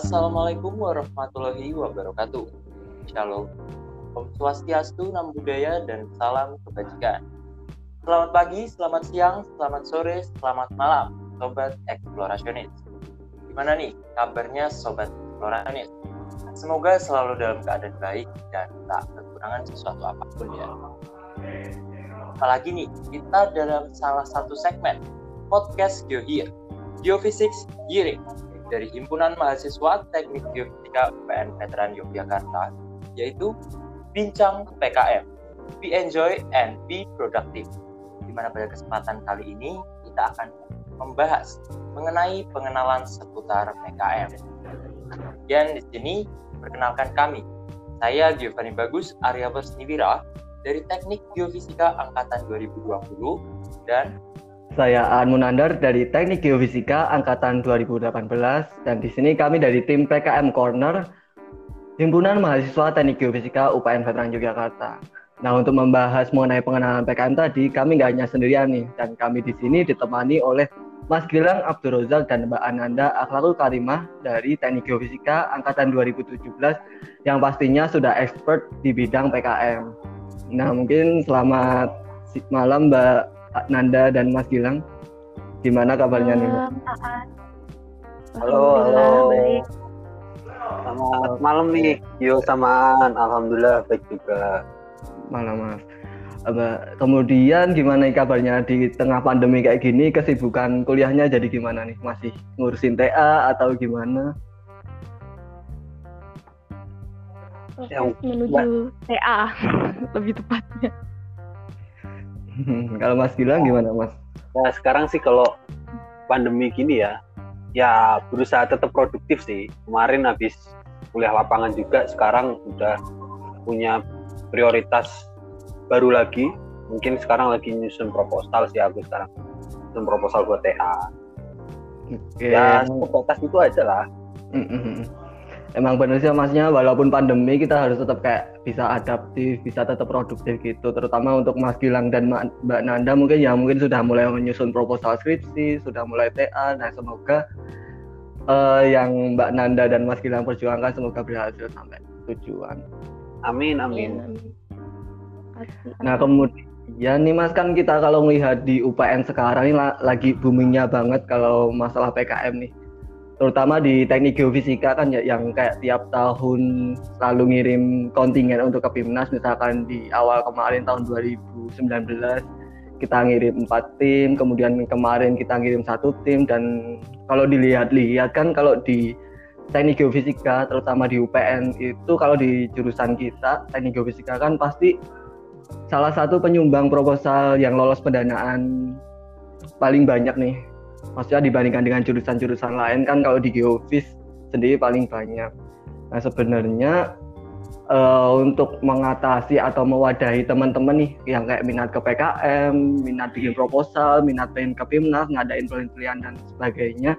Assalamualaikum warahmatullahi wabarakatuh. Shalom. Om Swastiastu, Nam Budaya, dan salam kebajikan. Selamat pagi, selamat siang, selamat sore, selamat malam, Sobat Eksplorasionis. Gimana nih kabarnya Sobat Eksplorasionis? Semoga selalu dalam keadaan baik dan tak kekurangan sesuatu apa pun ya. Apalagi nih, kita dalam salah satu segmen podcast GeoHear, Geophysics Hearing, dari Himpunan Mahasiswa Teknik Geofisika UPN Veteran Yogyakarta, yaitu Bincang PKM, Be Enjoy and Be Productive. Di mana pada kesempatan kali ini kita akan membahas mengenai pengenalan seputar PKM. Dan di sini perkenalkan kami, saya Giovanni Bagus Arya Persniwira dari Teknik Geofisika Angkatan 2020 dan saya Aan Munandar dari Teknik Geofisika Angkatan 2018 dan di sini kami dari tim PKM Corner Himpunan Mahasiswa Teknik Geofisika UPN Veteran Yogyakarta. Nah, untuk membahas mengenai pengenalan PKM tadi, kami nggak hanya sendirian nih, dan kami di sini ditemani oleh Mas Gilang Abdul Rozak dan Mbak Ananda Akhlakul Karimah dari Teknik Geofisika Angkatan 2017 yang pastinya sudah expert di bidang PKM. Nah, mungkin selamat malam Mbak Nanda dan Mas Gilang. Gimana kabarnya nih? Halo, halo. Baik. Selamat malam nih, Yo samaan. Alhamdulillah baik juga. Malam mas. Kemudian gimana nih kabarnya di tengah pandemi kayak gini kesibukan kuliahnya jadi gimana nih? Masih ngurusin TA atau gimana? Yang menuju TA lebih tepatnya. kalau Mas Gilang gimana Mas? Ya sekarang sih kalau pandemi gini ya, ya berusaha tetap produktif sih. Kemarin habis kuliah lapangan juga, sekarang udah punya prioritas baru lagi. Mungkin sekarang lagi nyusun proposal sih aku sekarang. Nyusun proposal buat TA. Oke. Ya sebatas itu aja lah. Emang bener sih masnya walaupun pandemi kita harus tetap kayak bisa adaptif, bisa tetap produktif gitu. Terutama untuk Mas Gilang dan Mbak Nanda mungkin ya mungkin sudah mulai menyusun proposal skripsi, sudah mulai TA. Nah semoga uh, yang Mbak Nanda dan Mas Gilang perjuangkan semoga berhasil sampai tujuan. Amin amin. Nah kemudian nih Mas kan kita kalau melihat di UPN sekarang ini lagi boomingnya banget kalau masalah PKM nih terutama di teknik geofisika kan ya yang kayak tiap tahun selalu ngirim kontingen untuk ke Pimnas misalkan di awal kemarin tahun 2019 kita ngirim empat tim kemudian kemarin kita ngirim satu tim dan kalau dilihat-lihat kan kalau di teknik geofisika terutama di UPN itu kalau di jurusan kita teknik geofisika kan pasti salah satu penyumbang proposal yang lolos pendanaan paling banyak nih maksudnya dibandingkan dengan jurusan-jurusan lain kan kalau di geofis sendiri paling banyak. Nah sebenarnya uh, untuk mengatasi atau mewadahi teman-teman nih yang kayak minat ke PKM, minat bikin proposal, minat pengen ke PIMNAS, ngadain penelitian dan sebagainya.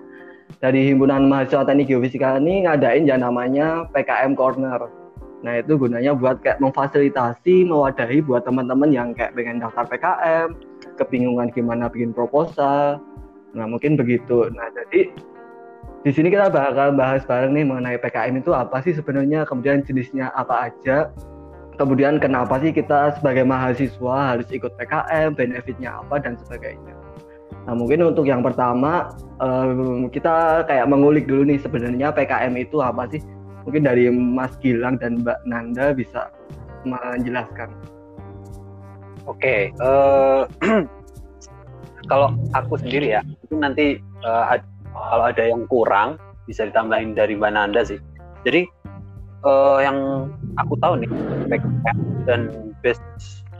Dari himpunan mahasiswa teknik geofisika ini ngadain yang namanya PKM Corner. Nah itu gunanya buat kayak memfasilitasi, mewadahi buat teman-teman yang kayak pengen daftar PKM, kebingungan gimana bikin proposal, Nah mungkin begitu. Nah jadi di sini kita bakal bahas bareng nih mengenai PKM itu apa sih sebenarnya, kemudian jenisnya apa aja, kemudian kenapa sih kita sebagai mahasiswa harus ikut PKM, benefitnya apa dan sebagainya. Nah mungkin untuk yang pertama um, kita kayak mengulik dulu nih sebenarnya PKM itu apa sih? Mungkin dari Mas Gilang dan Mbak Nanda bisa menjelaskan. Oke, okay, uh, eh, kalau aku sendiri ya itu nanti uh, ad, kalau ada yang kurang bisa ditambahin dari Mbak Nanda sih. Jadi uh, yang aku tahu nih dan based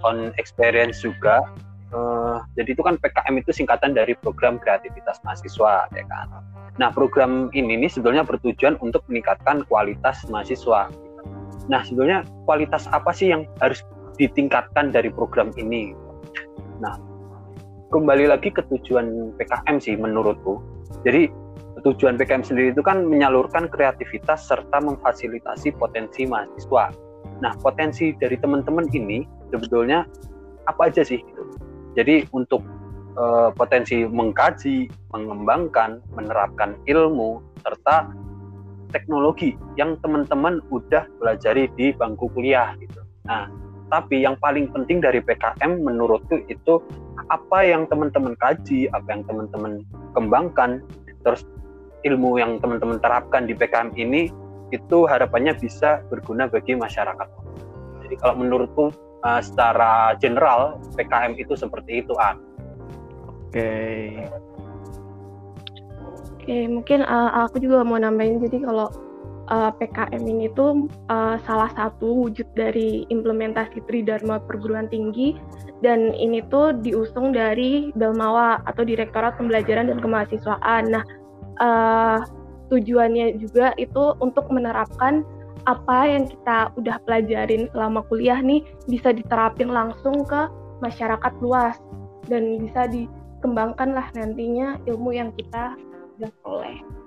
on experience juga uh, jadi itu kan PKM itu singkatan dari program kreativitas mahasiswa ya kan? Nah program ini nih sebenarnya bertujuan untuk meningkatkan kualitas mahasiswa. Nah sebenarnya kualitas apa sih yang harus ditingkatkan dari program ini? Nah kembali lagi ke tujuan PKM sih menurutku. Jadi tujuan PKM sendiri itu kan menyalurkan kreativitas serta memfasilitasi potensi mahasiswa. Nah, potensi dari teman-teman ini sebetulnya apa aja sih? Gitu. Jadi untuk e, potensi mengkaji, mengembangkan, menerapkan ilmu serta teknologi yang teman-teman udah pelajari di bangku kuliah gitu. Nah, tapi yang paling penting dari PKM menurutku itu apa yang teman-teman kaji, apa yang teman-teman kembangkan, terus ilmu yang teman-teman terapkan di PKM ini itu harapannya bisa berguna bagi masyarakat. Jadi kalau menurutku uh, secara general PKM itu seperti itu, ah. Oke. Okay. Oke, mungkin uh, aku juga mau nambahin. Jadi kalau uh, eh, PKM ini tuh uh, salah satu wujud dari implementasi Tridharma perguruan tinggi dan ini tuh diusung dari Belmawa atau Direktorat Pembelajaran dan Kemahasiswaan. Nah, uh, tujuannya juga itu untuk menerapkan apa yang kita udah pelajarin selama kuliah nih bisa diterapin langsung ke masyarakat luas dan bisa dikembangkan lah nantinya ilmu yang kita udah oleh.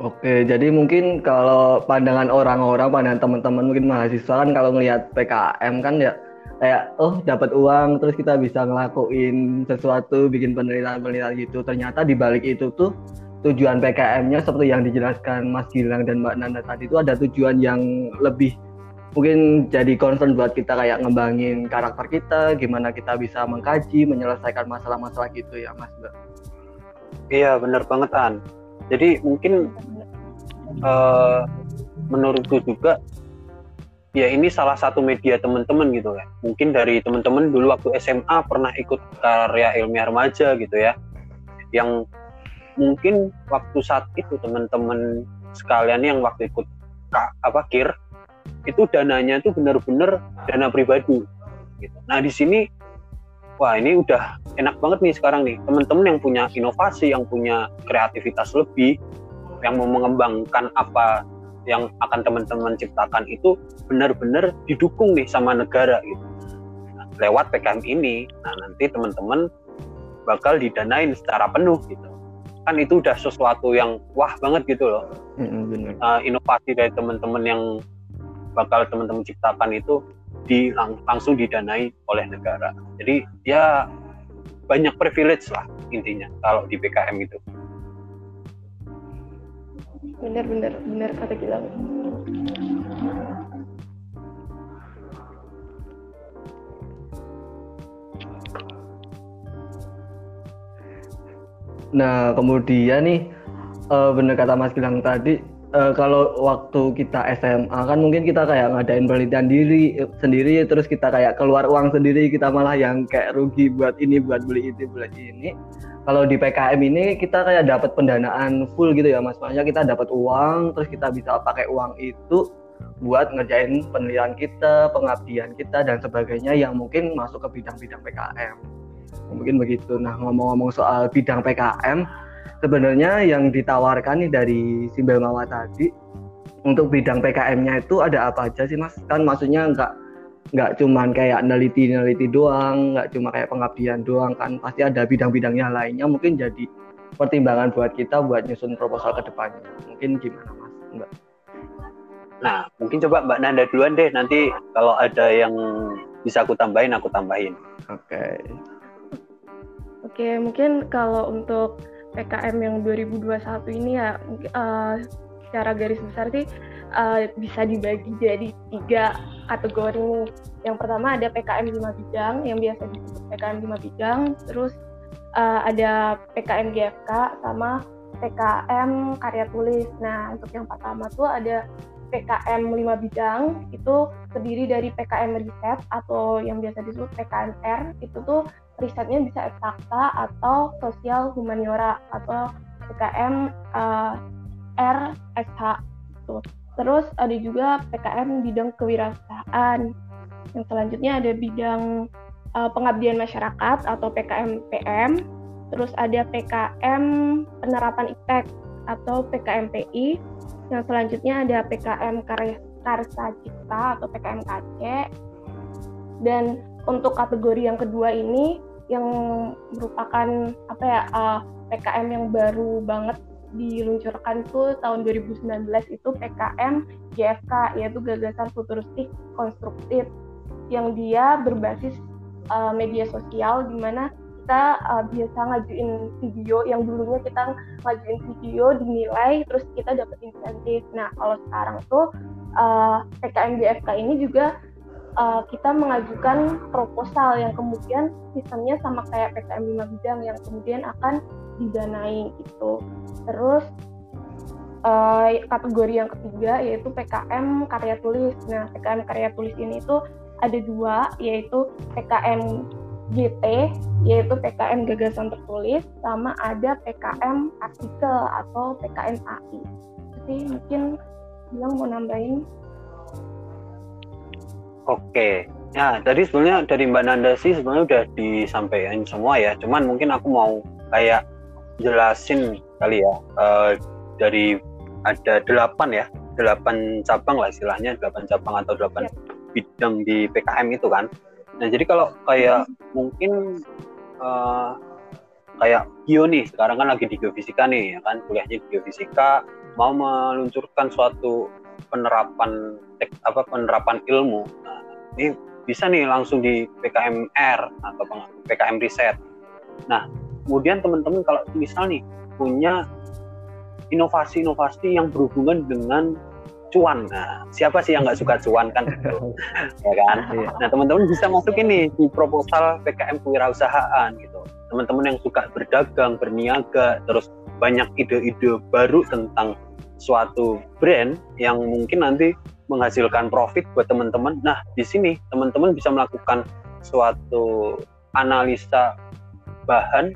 Oke, jadi mungkin kalau pandangan orang-orang, pandangan teman-teman mungkin mahasiswa kan kalau melihat PKM kan ya kayak oh dapat uang terus kita bisa ngelakuin sesuatu, bikin penelitian-penelitian gitu. Ternyata di balik itu tuh tujuan PKM-nya seperti yang dijelaskan Mas Gilang dan Mbak Nanda tadi itu ada tujuan yang lebih mungkin jadi concern buat kita kayak ngembangin karakter kita, gimana kita bisa mengkaji, menyelesaikan masalah-masalah gitu ya Mas Mbak. Iya benar banget An. Jadi mungkin uh, menurutku juga ya ini salah satu media teman-teman gitu ya. Mungkin dari teman-teman dulu waktu SMA pernah ikut karya ilmiah remaja gitu ya. Yang mungkin waktu saat itu teman-teman sekalian yang waktu ikut apa kir itu dananya itu benar-benar dana pribadi gitu. Nah di sini wah ini udah enak banget nih sekarang nih teman-teman yang punya inovasi yang punya kreativitas lebih yang mau mengembangkan apa yang akan teman-teman ciptakan itu benar-benar didukung nih sama negara gitu nah, lewat PKM ini nah nanti teman-teman bakal didanain secara penuh gitu kan itu udah sesuatu yang wah banget gitu loh mm-hmm, uh, inovasi dari teman-teman yang bakal teman-teman ciptakan itu di lang langsung didanai oleh negara. Jadi ya banyak privilege lah intinya kalau di PKM itu. Benar benar benar kata Gilang. Nah kemudian nih uh, benar kata Mas Gilang tadi uh, kalau waktu kita SMA kan mungkin kita kayak ngadain penelitian diri sendiri terus kita kayak keluar uang sendiri kita malah yang kayak rugi buat ini buat beli itu buat ini kalau di PKM ini kita kayak dapat pendanaan full gitu ya mas. Makanya kita dapat uang terus kita bisa pakai uang itu buat ngerjain penelitian kita pengabdian kita dan sebagainya yang mungkin masuk ke bidang-bidang PKM mungkin begitu. Nah ngomong-ngomong soal bidang PKM sebenarnya yang ditawarkan nih dari Simbel Mawa tadi untuk bidang PKM-nya itu ada apa aja sih mas? Kan maksudnya nggak nggak cuman kayak neliti-neliti doang, nggak cuma kayak pengabdian doang kan, pasti ada bidang-bidangnya lainnya mungkin jadi pertimbangan buat kita buat nyusun proposal ke depannya. Mungkin gimana mas? Mbak? Nah, mungkin coba Mbak Nanda duluan deh, nanti kalau ada yang bisa aku tambahin, aku tambahin. Oke. Okay. Oke, mungkin kalau untuk PKM yang 2021 ini ya uh, secara garis besar sih uh, bisa dibagi jadi tiga kategori. Yang pertama ada PKM 5 bidang yang biasa disebut PKM 5 bidang, terus uh, ada PKM GFK sama PKM karya tulis. Nah, untuk yang pertama tuh ada PKM 5 bidang itu terdiri dari PKM riset atau yang biasa disebut PKMR itu tuh risetnya bisa eksakta atau sosial humaniora atau PKM uh, R SH gitu. Terus ada juga PKM bidang kewirausahaan. Yang selanjutnya ada bidang uh, pengabdian masyarakat atau PKM PM. Terus ada PKM penerapan IPTEK atau PKM PI. Yang selanjutnya ada PKM Karya Karsa Cipta atau PKM KC. Dan untuk kategori yang kedua ini yang merupakan apa ya uh, eh, PKM yang baru banget diluncurkan tuh tahun 2019 itu PKM GFK yaitu gagasan futuristik konstruktif yang dia berbasis uh, media sosial di mana kita uh, biasa ngajuin video yang dulunya kita ngajuin video dinilai terus kita dapat insentif. Nah kalau sekarang tuh uh, PKM BFK ini juga uh, kita mengajukan proposal yang kemudian sistemnya sama kayak PKM 5 bidang yang kemudian akan didanai gitu. Terus uh, kategori yang ketiga yaitu PKM karya tulis. Nah, PKM karya tulis ini itu ada dua, yaitu PKM GT, yaitu PKM gagasan tertulis, sama ada PKM artikel atau PKM AI. Jadi mungkin bilang mau nambahin. Oke, ya tadi sebenarnya dari Mbak Nanda sih sebenarnya udah disampaikan semua ya. Cuman mungkin aku mau kayak jelasin kali ya uh, dari ada delapan ya delapan cabang lah istilahnya delapan cabang atau delapan ya. bidang di PKM itu kan nah jadi kalau kayak hmm. mungkin uh, kayak bio nih sekarang kan lagi di geofisika nih ya kan kuliahnya di geofisika mau meluncurkan suatu penerapan tek, apa penerapan ilmu nah, ini bisa nih langsung di PKMR atau PKM riset nah kemudian teman-teman kalau misal nih punya inovasi-inovasi yang berhubungan dengan cuan. Nah, siapa sih yang nggak suka cuan kan? ya kan? Iya. Nah, teman-teman bisa masuk ini di proposal PKM kewirausahaan gitu. Teman-teman yang suka berdagang, berniaga, terus banyak ide-ide baru tentang suatu brand yang mungkin nanti menghasilkan profit buat teman-teman. Nah, di sini teman-teman bisa melakukan suatu analisa bahan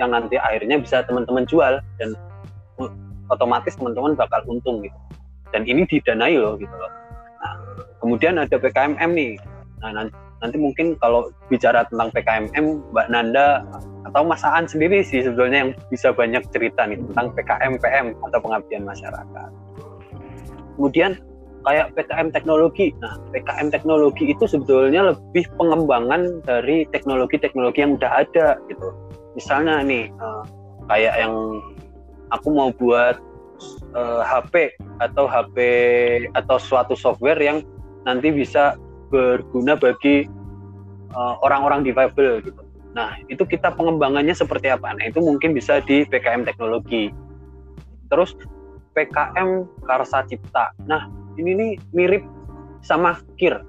yang nanti akhirnya bisa teman-teman jual dan otomatis teman-teman bakal untung gitu dan ini didanai loh gitu loh nah kemudian ada PKMM nih nah nanti, nanti mungkin kalau bicara tentang PKMM Mbak Nanda atau Mas Aan sendiri sih sebetulnya yang bisa banyak cerita nih tentang PKMPM atau pengabdian masyarakat kemudian kayak PKM teknologi. Nah, PKM teknologi itu sebetulnya lebih pengembangan dari teknologi-teknologi yang udah ada gitu. Misalnya nih, uh, kayak yang aku mau buat uh, eh, HP atau HP atau suatu software yang nanti bisa berguna bagi uh, orang-orang difabel gitu. Nah, itu kita pengembangannya seperti apa? Nah, itu mungkin bisa di PKM teknologi. Terus PKM Karsa Cipta. Nah, ini nih mirip sama KIR,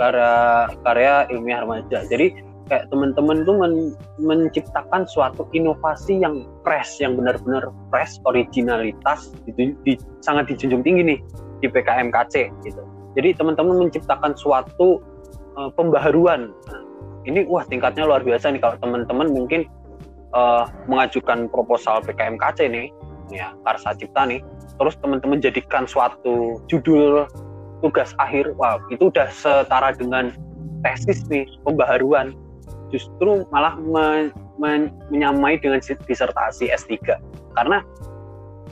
karya karya ilmiah remaja. Jadi kayak teman-teman tuh men menciptakan suatu inovasi yang fresh, yang benar-benar fresh, originalitas itu di, sangat dijunjung tinggi nih di PKMKC gitu. Jadi teman-teman menciptakan suatu uh, pembaharuan. Nah, ini wah tingkatnya luar biasa nih kalau teman-teman mungkin uh, mengajukan proposal PKMKC nih, ya Karsa Cipta nih, terus teman-teman jadikan suatu judul tugas akhir, wah itu udah setara dengan tesis nih pembaharuan justru malah men, men, menyamai dengan disertasi S3 karena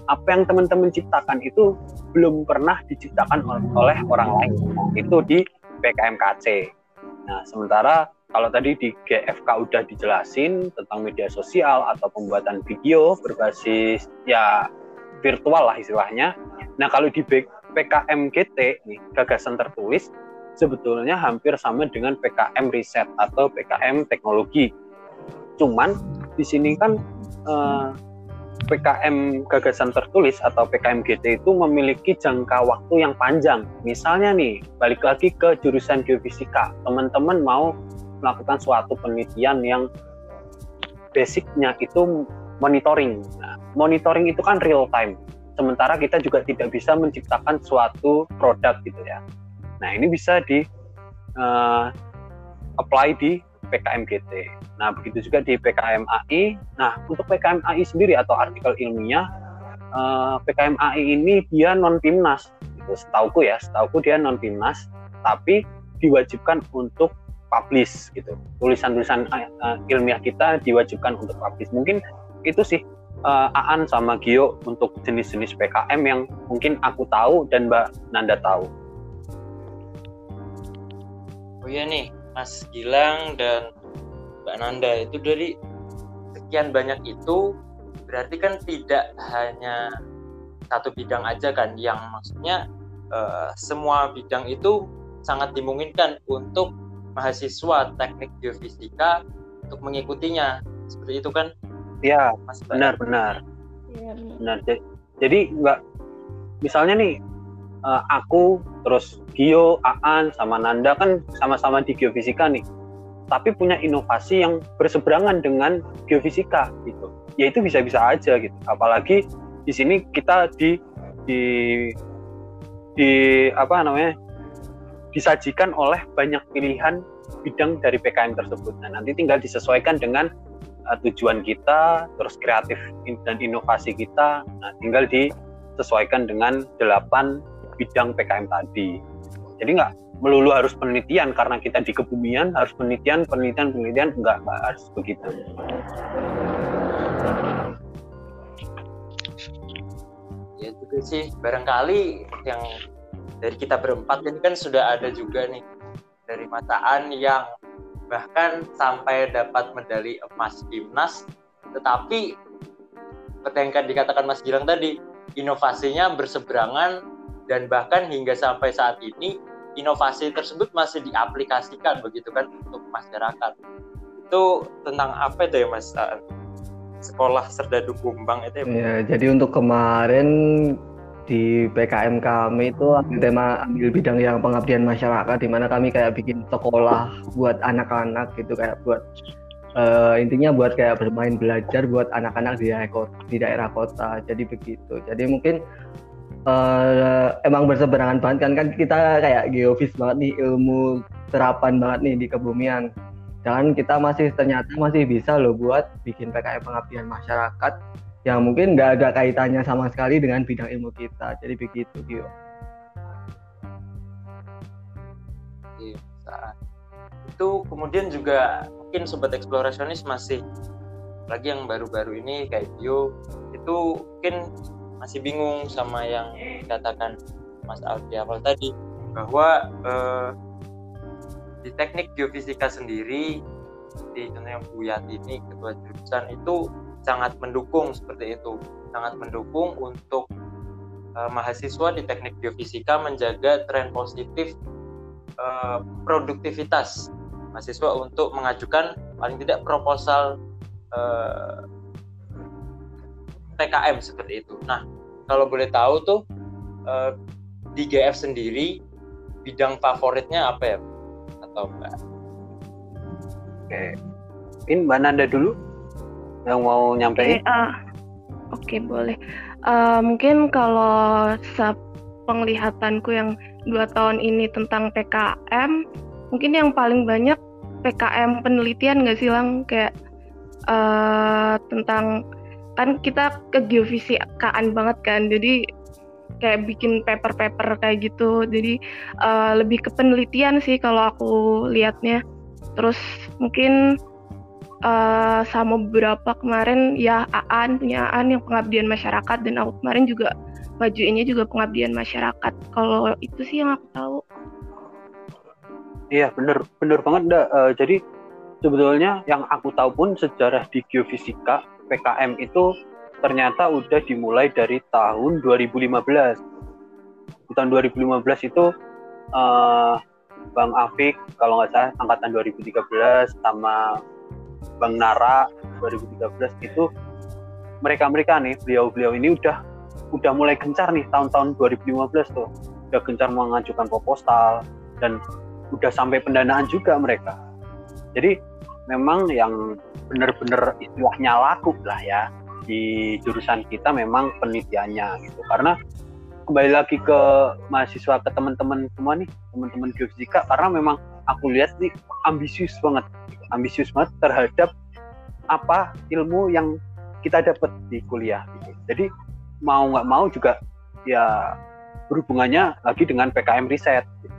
apa yang teman-teman ciptakan itu belum pernah diciptakan oleh orang lain. Itu di PKMKC nah sementara kalau tadi di GFK udah dijelasin tentang media sosial atau pembuatan video berbasis ya virtual lah istilahnya. Nah kalau di PKMGT nih gagasan tertulis sebetulnya hampir sama dengan PKM riset atau PKM teknologi. Cuman di sini kan eh, PKM gagasan tertulis atau PKM GT itu memiliki jangka waktu yang panjang. Misalnya nih, balik lagi ke jurusan geofisika, teman-teman mau melakukan suatu penelitian yang basicnya itu monitoring. Nah, monitoring itu kan real time. Sementara kita juga tidak bisa menciptakan suatu produk gitu ya. Nah ini bisa di uh, apply di PKMGT. Nah begitu juga di PKMAI. Nah untuk PKMAI sendiri atau artikel ilmiah, uh, eh, PKMAI ini dia non timnas. Itu setauku ya, setauku dia non timnas, tapi diwajibkan untuk publish gitu. Tulisan-tulisan uh, ilmiah kita diwajibkan untuk publish. Mungkin itu sih uh, Aan sama Gio untuk jenis-jenis PKM yang mungkin aku tahu dan Mbak Nanda tahu oh iya nih Mas Gilang dan Mbak Nanda itu dari sekian banyak itu berarti kan tidak hanya satu bidang aja kan yang maksudnya uh, semua bidang itu sangat dimungkinkan untuk mahasiswa teknik geofisika untuk mengikutinya. Seperti itu kan? Ya benar benar. Ya, benar. Jadi nggak misalnya nih uh, aku terus Gio, Aan sama Nanda kan sama-sama di geofisika nih tapi punya inovasi yang berseberangan dengan geofisika gitu ya itu bisa-bisa aja gitu apalagi di sini kita di di di apa namanya disajikan oleh banyak pilihan bidang dari PKM tersebut. Nah, nanti tinggal disesuaikan dengan uh, tujuan kita, terus kreatif dan inovasi kita. Nah, tinggal disesuaikan dengan delapan bidang PKM tadi. Jadi nggak melulu harus penelitian karena kita di kebumian harus penelitian, penelitian, penelitian nggak, harus begitu. Ya juga sih barangkali yang dari kita berempat ini kan sudah ada juga nih dari Mataan yang bahkan sampai dapat medali emas timnas tetapi seperti yang dikatakan Mas Gilang tadi inovasinya berseberangan dan bahkan hingga sampai saat ini inovasi tersebut masih diaplikasikan begitu kan untuk masyarakat. Itu tentang apa itu ya Mas? Sekolah Serdadu Kumbang itu ya, ya jadi untuk kemarin di PKM kami itu ambil tema ambil bidang yang pengabdian masyarakat di mana kami kayak bikin sekolah buat anak-anak gitu kayak buat uh, intinya buat kayak bermain belajar buat anak-anak di daerah di daerah kota. Jadi begitu. Jadi mungkin uh, emang berseberangan banget kan kan kita kayak geofis banget nih ilmu terapan banget nih di kebumian dan kita masih ternyata masih bisa loh buat bikin PKM pengabdian masyarakat yang mungkin nggak ada kaitannya sama sekali dengan bidang ilmu kita. Jadi begitu, Gio. Iya, itu kemudian juga mungkin sobat eksplorasionis masih lagi yang baru-baru ini kayak Gio itu mungkin masih bingung sama yang dikatakan Mas Alfi awal tadi. Bahwa eh, di teknik geofisika sendiri di contohnya Bu Yati ini ketua jurusan itu sangat mendukung seperti itu. Sangat mendukung untuk uh, mahasiswa di teknik geofisika menjaga tren positif uh, produktivitas mahasiswa untuk mengajukan paling tidak proposal eh, PKM seperti itu. Nah, kalau boleh tahu tuh uh, di GF sendiri bidang favoritnya apa ya atau enggak? Oke, ini Mbak Nanda dulu yang mau nyampein? Oke, okay, uh, okay, boleh. Uh, mungkin kalau penglihatanku yang dua tahun ini tentang PKM, mungkin yang paling banyak PKM penelitian nggak sih lang kayak uh, tentang kan kita ke geofisikaan banget kan, jadi kayak bikin paper-paper kayak gitu, jadi uh, lebih ke penelitian sih kalau aku lihatnya. Terus mungkin uh, sama beberapa kemarin ya Aan punya Aan yang pengabdian masyarakat dan aku kemarin juga majuinnya juga pengabdian masyarakat. Kalau itu sih yang aku tahu. Iya bener bener banget ndak. Uh, jadi sebetulnya yang aku tahu pun sejarah di geofisika PKM itu ternyata udah dimulai dari tahun 2015. Di tahun 2015 itu uh, Bang Afik kalau nggak salah angkatan 2013 sama Bang Nara 2013 itu mereka-mereka nih beliau-beliau ini udah udah mulai gencar nih tahun-tahun 2015 tuh udah gencar mengajukan proposal dan udah sampai pendanaan juga mereka jadi memang yang benar-benar istilahnya laku lah ya di jurusan kita memang penelitiannya gitu karena kembali lagi ke mahasiswa ke teman-teman semua nih teman-teman geofisika karena memang aku lihat nih ambisius banget ambisius banget terhadap apa ilmu yang kita dapat di kuliah gitu. Jadi mau nggak mau juga ya berhubungannya lagi dengan PKM riset gitu.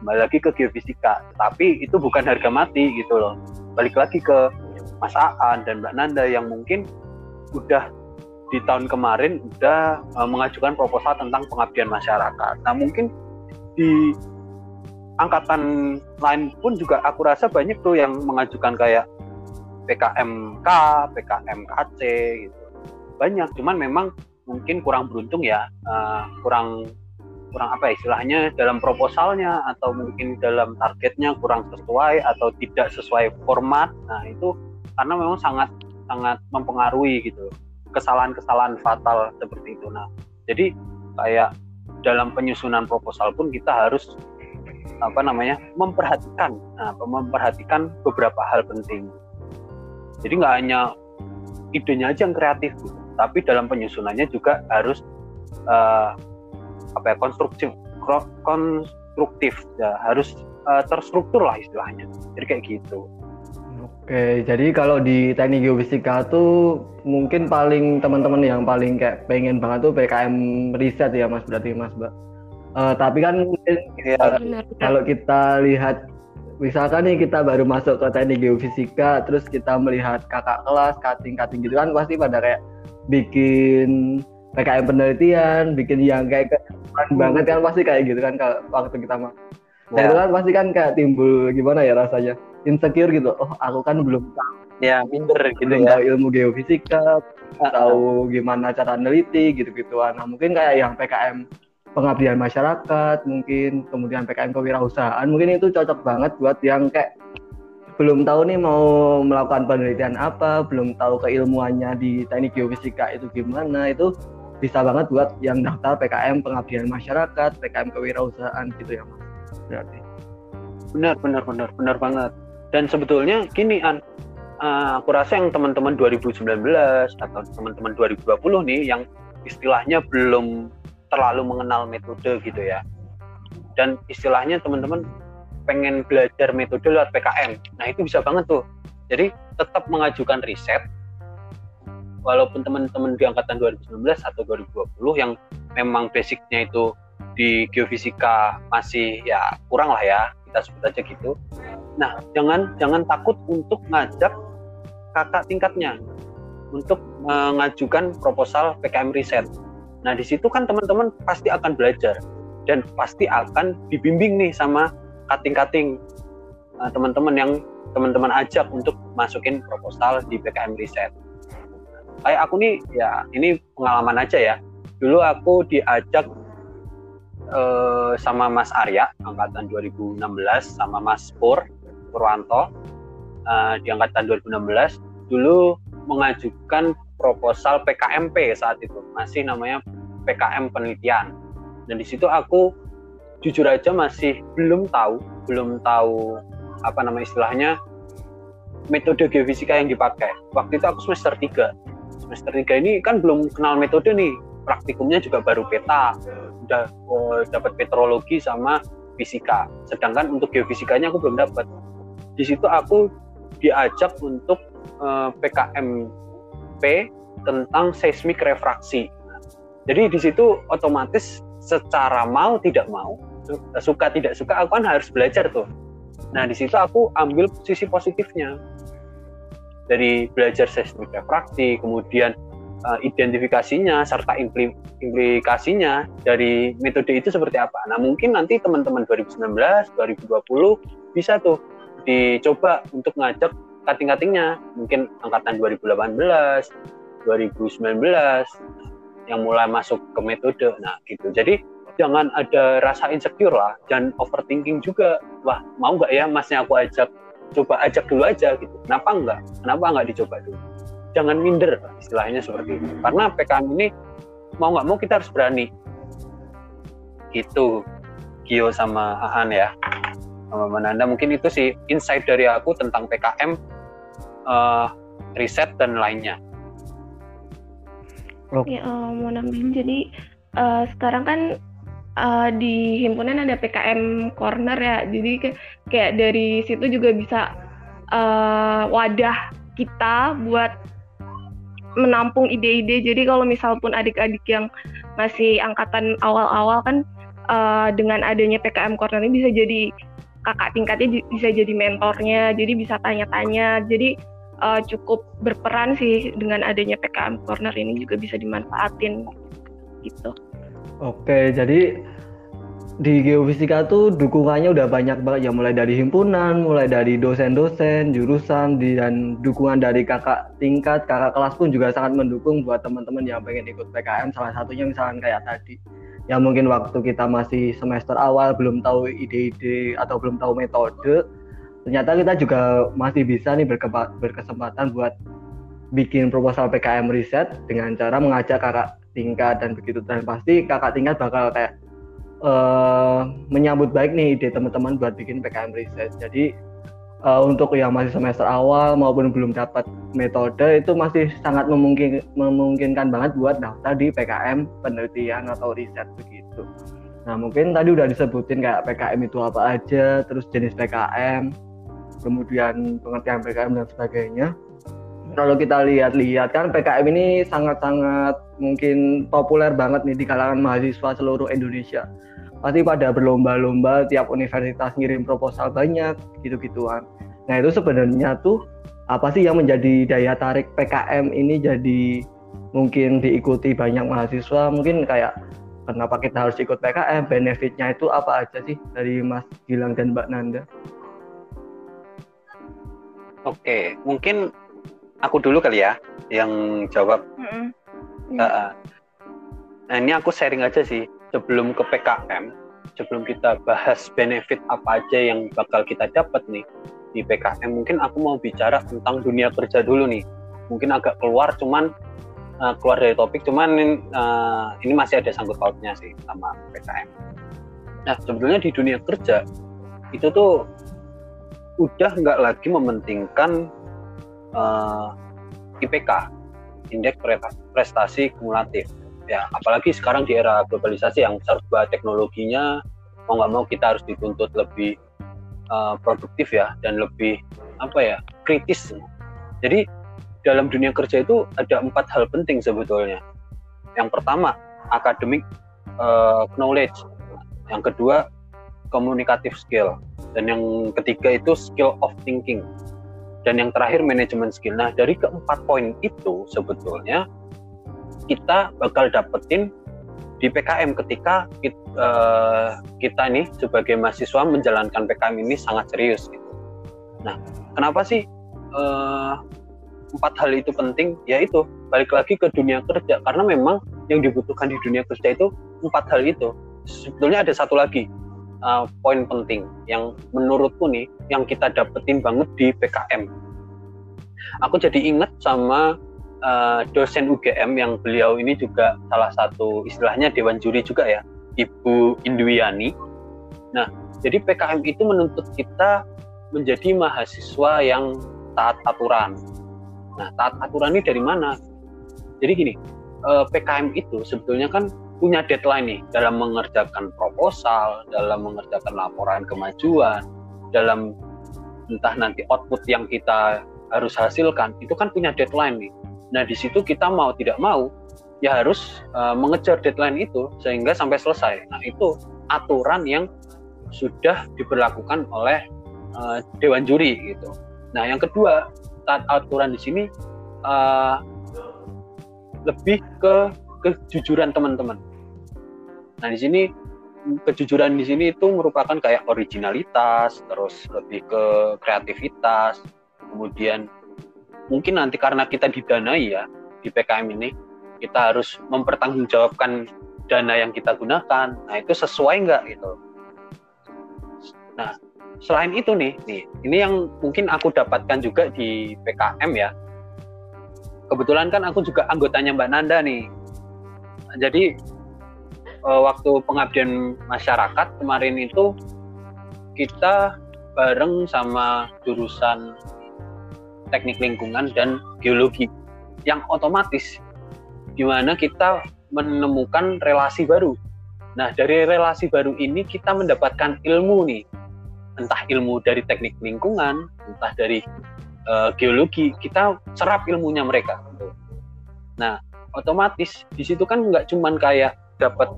Kembali lagi ke geofisika, tapi itu bukan harga mati gitu loh. Balik lagi ke Mas Aan dan Mbak Nanda yang mungkin udah di tahun kemarin udah uh, mengajukan proposal tentang pengabdian masyarakat. Nah mungkin di angkatan lain pun juga aku rasa banyak tuh yang mengajukan kayak PKMK, PKMKC gitu. Banyak, cuman memang mungkin kurang beruntung ya, uh, kurang kurang apa ya, istilahnya dalam proposalnya atau mungkin dalam targetnya kurang sesuai atau tidak sesuai format. Nah itu karena memang sangat sangat mempengaruhi gitu kesalahan-kesalahan fatal seperti itu. Nah jadi kayak dalam penyusunan proposal pun kita harus apa namanya memperhatikan. Nah, memperhatikan beberapa hal penting. Jadi nggak hanya idenya aja yang kreatif gitu, tapi dalam penyusunannya juga harus uh, apa ya konstruktif konstruktif. Ya harus uh, terstruktur lah istilahnya. Jadi kayak gitu. Oke, jadi kalau di teknik geofisika tuh mungkin paling teman-teman yang paling kayak pengen banget tuh PKM riset ya Mas berarti Mas Mbak. Uh, tapi kan mungkin ya, kalau kita lihat misalkan nih kita baru masuk ke teknik geofisika terus kita melihat kakak kelas kating-kating gitu kan pasti pada kayak bikin PKM penelitian bikin yang kayak keren banget kan pasti kayak gitu kan kalau waktu kita mah. Nah itu kan pasti kan kayak timbul gimana ya rasanya? Insecure gitu. Oh aku kan belum tahu. Ya minder gitu belum ya. tahu ilmu geofisika tahu gimana cara neliti gitu gitu nah mungkin kayak yang PKM pengabdian masyarakat mungkin kemudian PKM kewirausahaan mungkin itu cocok banget buat yang kayak belum tahu nih mau melakukan penelitian apa belum tahu keilmuannya di teknik geofisika itu gimana itu bisa banget buat yang daftar PKM pengabdian masyarakat PKM kewirausahaan gitu ya mas. Berarti. Benar benar benar benar banget. Dan sebetulnya gini an uh, aku rasa yang teman-teman 2019 atau teman-teman 2020 nih yang istilahnya belum terlalu mengenal metode gitu ya. Dan istilahnya teman-teman pengen belajar metode lewat PKM nah itu bisa banget tuh. Jadi tetap mengajukan riset walaupun teman-teman di angkatan 2019 atau 2020 yang memang basicnya itu di geofisika masih ya kurang lah ya kita sebut aja gitu nah jangan jangan takut untuk ngajak kakak tingkatnya untuk mengajukan proposal PKM riset Nah, di situ kan teman-teman pasti akan belajar dan pasti akan dibimbing nih sama kating-kating uh, teman-teman yang teman-teman ajak untuk masukin proposal di PKM Riset. Kayak aku nih, ya ini pengalaman aja ya. Dulu aku diajak uh, sama Mas Arya, angkatan 2016, sama Mas Pur, Purwanto, uh, di angkatan 2016. Dulu mengajukan proposal PKMP saat itu masih namanya PKM penelitian dan di situ aku jujur aja masih belum tahu belum tahu apa nama istilahnya metode geofisika yang dipakai waktu itu aku semester 3 semester 3 ini kan belum kenal metode nih. Praktikumnya juga baru peta. Udah uh, dapat petrologi sama fisika. Sedangkan untuk geofisikanya aku belum dapat. Di situ aku diajak untuk eh, PKMP tentang seismik refraksi. Jadi di situ otomatis secara mau tidak mau, suka tidak suka aku kan harus belajar tuh. Nah di situ aku ambil sisi positifnya dari belajar seismik refraksi, kemudian uh, identifikasinya serta impli implikasinya dari metode itu seperti apa. Nah mungkin nanti teman-teman 2019, 2020 bisa tuh dicoba untuk ngajak kating-katingnya, mungkin angkatan 2018, 2019 yang mulai masuk ke metode. Nah, gitu. Jadi jangan ada rasa insecure lah, jangan overthinking juga. Wah, mau nggak ya masnya aku ajak? Coba ajak dulu aja gitu. Kenapa enggak? Kenapa enggak dicoba dulu? Jangan minder istilahnya seperti itu. Karena PKM ini mau nggak mau kita harus berani. Gitu. Gio sama Aan ya. Sama Mananda mungkin itu sih insight dari aku tentang PKM uh, eh, riset dan lainnya. Okay. Ya, uh, mau nambahin jadi uh, sekarang kan uh, di himpunan ada PKM corner ya. Jadi kayak, kayak dari situ juga bisa uh, wadah kita buat menampung ide-ide. Jadi kalau misal pun adik-adik yang masih angkatan awal-awal kan uh, dengan adanya PKM corner ini bisa jadi kakak tingkatnya bisa jadi mentornya. Jadi bisa tanya-tanya. Jadi uh, cukup berperan sih dengan adanya PKM Corner ini juga bisa dimanfaatin gitu. Oke, jadi di geofisika tuh dukungannya udah banyak banget ya. Mulai dari himpunan, mulai dari dosen-dosen, jurusan dan dukungan dari kakak tingkat, kakak kelas pun juga sangat mendukung buat teman-teman yang pengen ikut PKM salah satunya misalnya kayak tadi yang mungkin waktu kita masih semester awal belum tahu ide-ide atau belum tahu metode ternyata kita juga masih bisa nih berkesempatan buat bikin proposal PKM riset dengan cara mengajak kakak tingkat dan begitu dan pasti kakak tingkat bakal kayak uh, menyambut baik nih ide teman-teman buat bikin PKM riset jadi uh, untuk yang masih semester awal maupun belum dapat metode itu masih sangat memungkin, memungkinkan banget buat daftar di PKM penelitian atau riset begitu. Nah mungkin tadi udah disebutin kayak PKM itu apa aja, terus jenis PKM, kemudian pengertian PKM dan sebagainya. Kalau kita lihat-lihat kan PKM ini sangat-sangat mungkin populer banget nih di kalangan mahasiswa seluruh Indonesia pasti pada berlomba-lomba tiap universitas ngirim proposal banyak gitu-gituan. Nah itu sebenarnya tuh apa sih yang menjadi daya tarik PKM ini jadi mungkin diikuti banyak mahasiswa mungkin kayak kenapa kita harus ikut PKM benefitnya itu apa aja sih dari Mas Gilang dan Mbak Nanda? Oke mungkin aku dulu kali ya yang jawab. Mm -hmm. uh, nah ini aku sharing aja sih sebelum ke PKM, sebelum kita bahas benefit apa aja yang bakal kita dapat nih di PKM, mungkin aku mau bicara tentang dunia kerja dulu nih. Mungkin agak keluar, cuman uh, keluar dari topik, cuman uh, ini masih ada sangkut pautnya sih sama PKM. Nah, sebetulnya di dunia kerja itu tuh udah nggak lagi mementingkan uh, IPK, indeks prestasi kumulatif. Ya apalagi sekarang di era globalisasi yang serba teknologinya mau nggak mau kita harus dituntut lebih uh, produktif ya dan lebih apa ya kritis. Jadi dalam dunia kerja itu ada empat hal penting sebetulnya. Yang pertama academic uh, knowledge. Yang kedua communicative skill. Dan yang ketiga itu skill of thinking dan yang terakhir manajemen skill nah dari keempat poin itu sebetulnya kita bakal dapetin di PKM ketika kita, uh, eh, kita nih sebagai mahasiswa menjalankan PKM ini sangat serius gitu. Nah, kenapa sih uh, empat hal itu penting? Yaitu balik lagi ke dunia kerja karena memang yang dibutuhkan di dunia kerja itu empat hal itu. Sebetulnya ada satu lagi uh, poin penting yang menurutku nih yang kita dapetin banget di PKM. Aku jadi ingat sama uh, dosen UGM yang beliau ini juga salah satu istilahnya dewan juri juga ya, Ibu Indwiani. Nah, jadi PKM itu menuntut kita menjadi mahasiswa yang taat aturan. Nah, taat aturan ini dari mana? Jadi gini, uh, PKM itu sebetulnya kan punya deadline nih dalam mengerjakan proposal, dalam mengerjakan laporan kemajuan, dalam entah nanti output yang kita harus hasilkan itu kan punya deadline nih. Nah, di situ kita mau tidak mau ya harus uh, mengejar deadline itu sehingga sampai selesai. Nah, itu aturan yang sudah diberlakukan oleh uh, dewan juri gitu. Nah, yang kedua, saat aturan di sini uh, lebih ke kejujuran teman-teman. Nah, di sini kejujuran di sini itu merupakan kayak originalitas, terus lebih ke kreativitas, kemudian mungkin nanti karena kita didanai ya di PKM ini kita harus mempertanggungjawabkan dana yang kita gunakan. Nah itu sesuai nggak gitu? Nah selain itu nih nih ini yang mungkin aku dapatkan juga di PKM ya. Kebetulan kan aku juga anggotanya Mbak Nanda nih jadi eh, waktu pengabdian masyarakat kemarin itu kita bareng sama jurusan teknik lingkungan dan geologi yang otomatis di mana kita menemukan relasi baru. Nah, dari relasi baru ini kita mendapatkan ilmu nih. Entah ilmu dari teknik lingkungan, entah dari uh, geologi, kita serap ilmunya mereka. Nah, otomatis. Di situ kan nggak cuman kayak dapat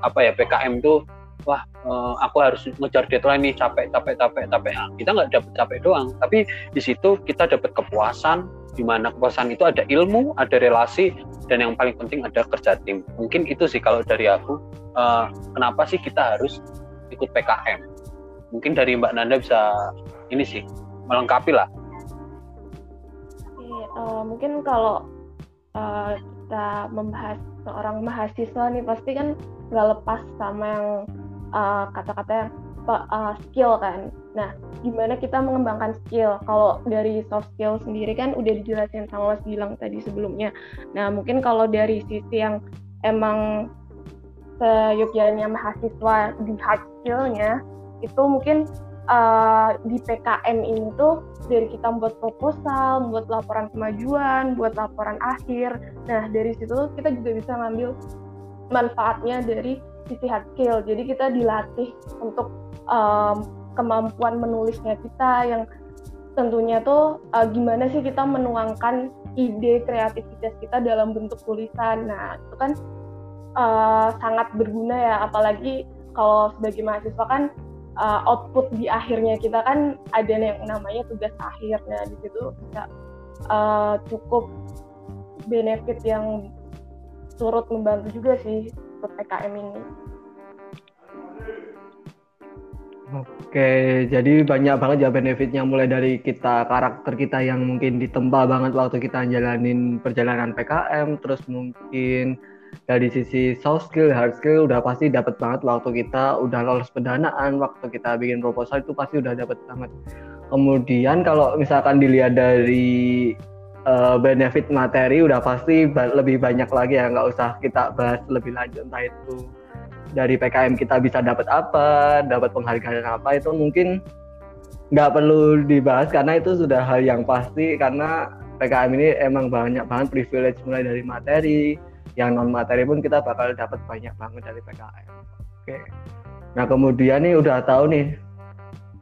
apa ya PKM tuh wah uh, aku harus ngejar deadline nih capek capek capek capek. Nah, kita nggak dapet capek doang. Tapi di situ kita dapat kepuasan di mana kepuasan itu ada ilmu ada relasi dan yang paling penting ada kerja tim. Mungkin itu sih kalau dari aku uh, kenapa sih kita harus ikut PKM mungkin dari Mbak Nanda bisa ini sih melengkapi lah. Uh, mungkin kalau uh, kita membahas seorang mahasiswa nih pasti kan nggak lepas sama yang uh, kata-kata uh, skill kan. Nah, gimana kita mengembangkan skill? Kalau dari soft skill sendiri kan udah dijelasin sama Mas bilang tadi sebelumnya. Nah, mungkin kalau dari sisi yang emang seyogyanya mahasiswa di hard skillnya itu mungkin uh, di PKM ini tuh dari kita membuat proposal, membuat laporan kemajuan, buat laporan akhir. Nah, dari situ kita juga bisa ngambil manfaatnya dari sisi hard skill. Jadi kita dilatih untuk um, kemampuan menulisnya kita yang tentunya tuh uh, gimana sih kita menuangkan ide kreativitas kita dalam bentuk tulisan. Nah, itu kan uh, sangat berguna ya apalagi kalau sebagai mahasiswa kan uh, output di akhirnya kita kan ada yang namanya tugas akhir nah di situ bisa uh, cukup benefit yang turut membantu juga sih untuk PKM ini. Oke, jadi banyak banget ya benefitnya mulai dari kita karakter kita yang mungkin ditempa banget waktu kita jalanin perjalanan PKM, terus mungkin dari sisi soft skill, hard skill udah pasti dapat banget waktu kita udah lolos pendanaan, waktu kita bikin proposal itu pasti udah dapat banget. Kemudian kalau misalkan dilihat dari uh, benefit materi udah pasti ba lebih banyak lagi ya nggak usah kita bahas lebih lanjut entah itu dari PKM kita bisa dapat apa, dapat penghargaan apa itu mungkin nggak perlu dibahas karena itu sudah hal yang pasti karena PKM ini emang banyak banget privilege mulai dari materi, yang non materi pun kita bakal dapat banyak banget dari PKM. Oke. Nah kemudian nih udah tahu nih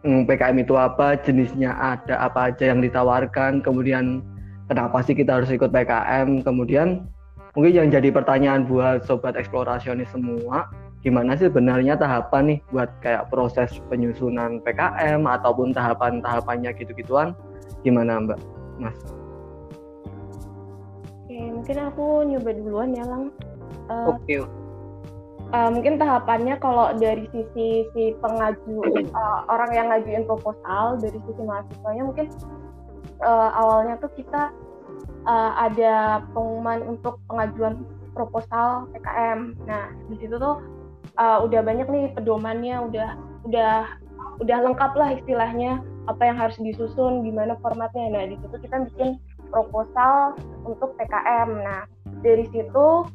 hmm, PKM itu apa, jenisnya ada apa aja yang ditawarkan, kemudian kenapa sih kita harus ikut PKM, kemudian mungkin yang jadi pertanyaan buat sobat eksplorasionis semua, gimana sih sebenarnya tahapan nih buat kayak proses penyusunan PKM ataupun tahapan-tahapannya gitu-gituan, gimana Mbak, Mas? Mungkin aku nyoba duluan ya lang uh, oke okay. uh, mungkin tahapannya kalau dari sisi si pengaju uh, orang yang ngajuin proposal dari sisi mahasiswanya mungkin uh, awalnya tuh kita uh, ada pengumuman untuk pengajuan proposal PKM nah di situ tuh uh, udah banyak nih pedomannya udah udah udah lengkap lah istilahnya apa yang harus disusun gimana formatnya nah di situ kita bikin proposal untuk PKM. Nah, dari situ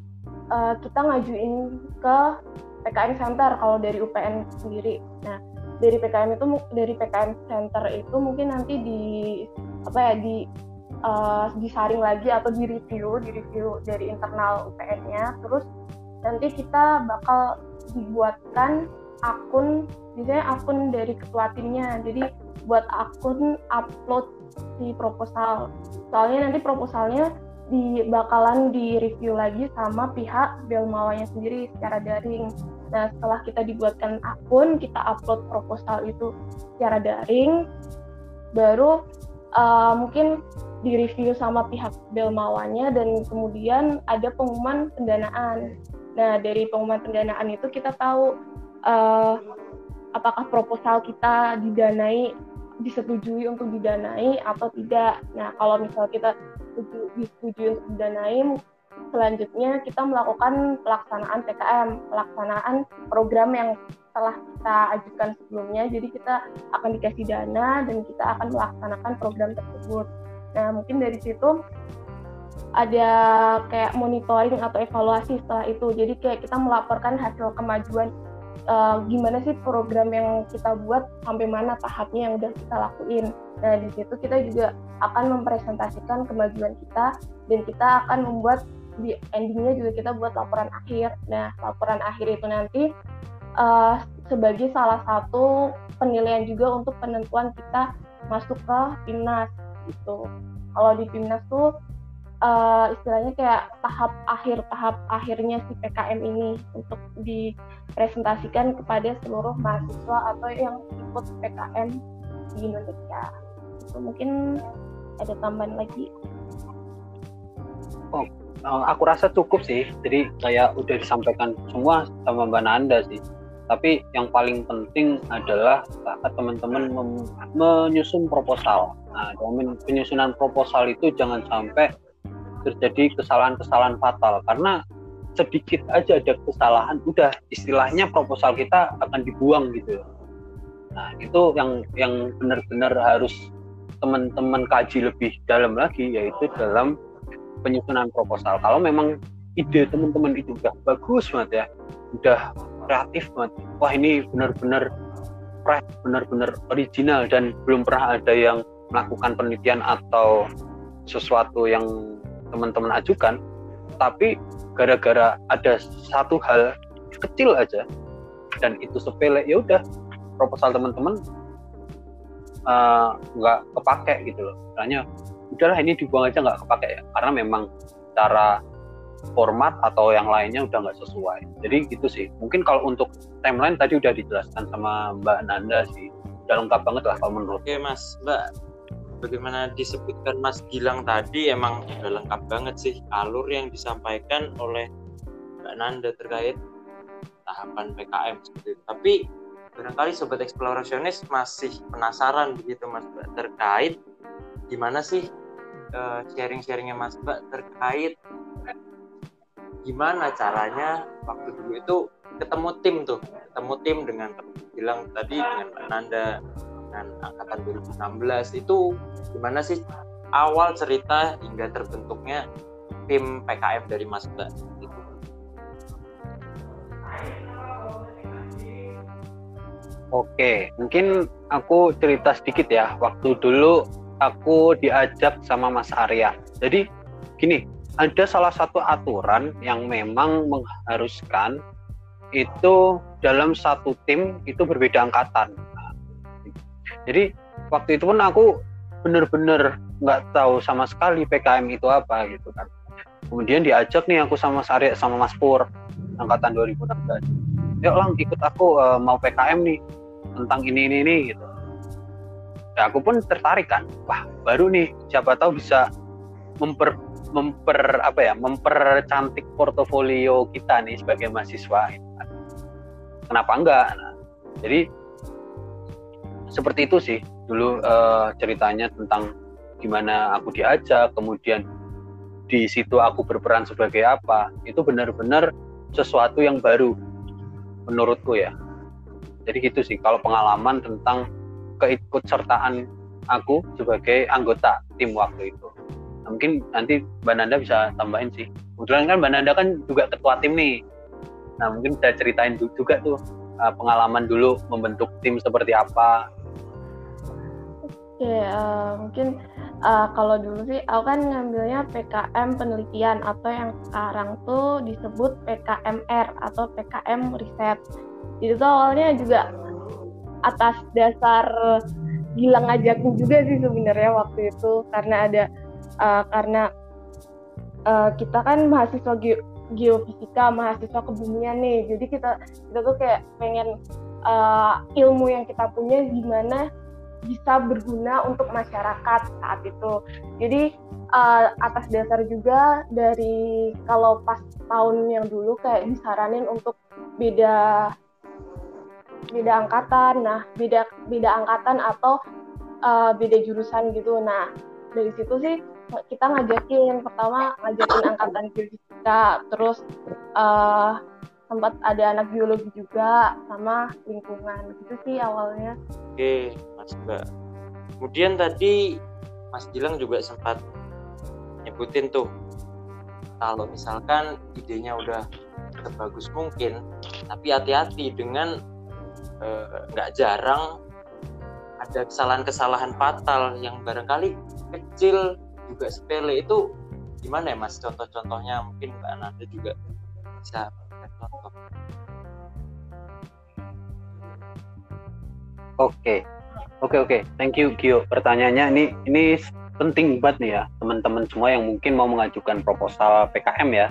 uh, kita ngajuin ke PKM Center kalau dari UPN sendiri. Nah, dari PKM itu dari PKM Center itu mungkin nanti di apa ya di uh, disaring lagi atau di review, di review dari internal UPN-nya. Terus nanti kita bakal dibuatkan akun, biasanya akun dari ketua timnya. Jadi buat akun upload si proposal. Soalnya nanti proposalnya di bakalan di review lagi sama pihak Belmawanya sendiri secara daring. Nah, setelah kita dibuatkan akun, kita upload proposal itu secara daring, baru uh, mungkin di review sama pihak Belmawanya dan kemudian ada pengumuman pendanaan. Nah, dari pengumuman pendanaan itu kita tahu uh, apakah proposal kita didanai disetujui untuk didanai atau tidak. Nah, kalau misalnya kita disetujui untuk didanai, selanjutnya kita melakukan pelaksanaan PKM, pelaksanaan program yang telah kita ajukan sebelumnya. Jadi kita akan dikasih dana dan kita akan melaksanakan program tersebut. Nah, mungkin dari situ ada kayak monitoring atau evaluasi setelah itu. Jadi kayak kita melaporkan hasil kemajuan uh, gimana sih program yang kita buat sampai mana tahapnya yang udah kita lakuin. Nah di situ kita juga akan mempresentasikan kemajuan kita dan kita akan membuat di endingnya juga kita buat laporan akhir. Nah laporan akhir itu nanti uh, sebagai salah satu penilaian juga untuk penentuan kita masuk ke timnas gitu. Kalau di timnas tuh uh, istilahnya kayak tahap akhir tahap akhirnya si PKM ini untuk dipresentasikan kepada seluruh mahasiswa atau yang ikut PKM di Indonesia. Itu mungkin ada tambahan lagi. Oh, eh, aku rasa cukup sih. Jadi kayak udah disampaikan semua sama Mbak Nanda sih. Tapi yang paling penting adalah saat teman-teman menyusun proposal. Nah, penyusunan proposal itu jangan sampai terjadi kesalahan-kesalahan fatal. Karena sedikit aja ada kesalahan udah istilahnya proposal kita akan dibuang gitu. Nah itu yang yang benar-benar harus teman-teman kaji lebih dalam lagi yaitu dalam penyusunan proposal. Kalau memang ide teman-teman itu udah bagus banget ya udah kreatif banget wah ini benar-benar fresh benar-benar original dan belum pernah ada yang melakukan penelitian atau sesuatu yang teman-teman ajukan tapi gara-gara ada satu hal kecil aja dan itu sepele ya udah proposal teman-teman eh, nggak uh, kepake gitu loh. Misalnya udahlah ini dibuang aja nggak kepake ya karena memang cara format atau yang lainnya udah nggak sesuai. Jadi gitu sih. Mungkin kalau untuk timeline tadi udah dijelaskan sama Mbak Nanda sih udah lengkap banget lah kalau menurut Oke Mas. Mbak bagaimana disebutkan Mas Gilang tadi emang udah lengkap banget sih alur yang disampaikan oleh Mbak Nanda terkait tahapan PKM seperti itu. Tapi barangkali sobat eksplorasionis masih penasaran begitu Mas Mbak terkait gimana sih uh, sharing-sharingnya Mas Mbak terkait gimana caranya waktu dulu itu ketemu tim tuh ketemu tim dengan bilang tadi dengan Mbak Nanda dengan angkatan 2016 itu gimana sih awal cerita hingga terbentuknya tim PKM dari Mas Mbak. Oke, mungkin aku cerita sedikit ya. Waktu dulu aku diajak sama Mas Arya. Jadi gini, ada salah satu aturan yang memang mengharuskan itu dalam satu tim itu berbeda angkatan jadi waktu itu pun aku bener-bener nggak tahu sama sekali PKM itu apa gitu kan. Kemudian diajak nih aku sama Mas Arya sama Mas Pur angkatan 2016 yuk lang ikut aku uh, mau PKM nih tentang ini ini ini gitu. Ya aku pun tertarik kan. Wah baru nih siapa tahu bisa memper memper apa ya mempercantik portofolio kita nih sebagai mahasiswa kenapa enggak? Nah, jadi seperti itu sih. Dulu uh, ceritanya tentang gimana aku diajak kemudian di situ aku berperan sebagai apa itu benar-benar sesuatu yang baru menurutku ya. Jadi gitu sih kalau pengalaman tentang keikutsertaan aku sebagai anggota tim waktu itu. Nah, mungkin nanti Mbak Nanda bisa tambahin sih. Kebetulan kan Mbak Nanda kan juga ketua tim nih. Nah mungkin bisa ceritain juga tuh uh, pengalaman dulu membentuk tim seperti apa Oke, uh, mungkin uh, kalau dulu sih aku kan ngambilnya PKM penelitian atau yang sekarang tuh disebut PKMR atau PKM riset. Jadi itu awalnya juga atas dasar gila ngajakin juga sih sebenarnya waktu itu karena ada uh, karena uh, kita kan mahasiswa ge geofisika, mahasiswa kebumian nih. Jadi kita kita tuh kayak pengen uh, ilmu yang kita punya gimana bisa berguna untuk masyarakat saat itu. Jadi uh, atas dasar juga dari kalau pas tahun yang dulu kayak disaranin untuk beda beda angkatan, nah beda beda angkatan atau uh, beda jurusan gitu. Nah dari situ sih kita ngajakin pertama ngajakin angkatan fisika, terus uh, sempat ada anak biologi juga sama lingkungan gitu sih awalnya. Oke, Mas Mbak. Kemudian tadi Mas Gilang juga sempat nyebutin tuh kalau misalkan idenya udah sebagus mungkin, tapi hati-hati dengan eh, nggak eh, jarang ada kesalahan-kesalahan fatal yang barangkali kecil juga sepele itu gimana ya mas contoh-contohnya mungkin mbak Nanda juga bisa Oke, oke, oke. Thank you, Gio. Pertanyaannya ini ini penting banget nih ya, teman-teman semua yang mungkin mau mengajukan proposal PKM ya.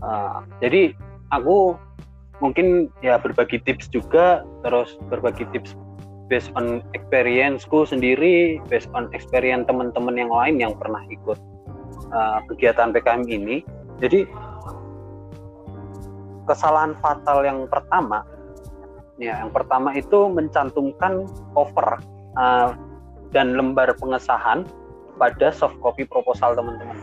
Uh, jadi aku mungkin ya berbagi tips juga, terus berbagi tips based on experienceku sendiri, based on experience teman-teman yang lain yang pernah ikut uh, kegiatan PKM ini. Jadi kesalahan fatal yang pertama ya yang pertama itu mencantumkan cover uh, dan lembar pengesahan pada soft copy proposal teman-teman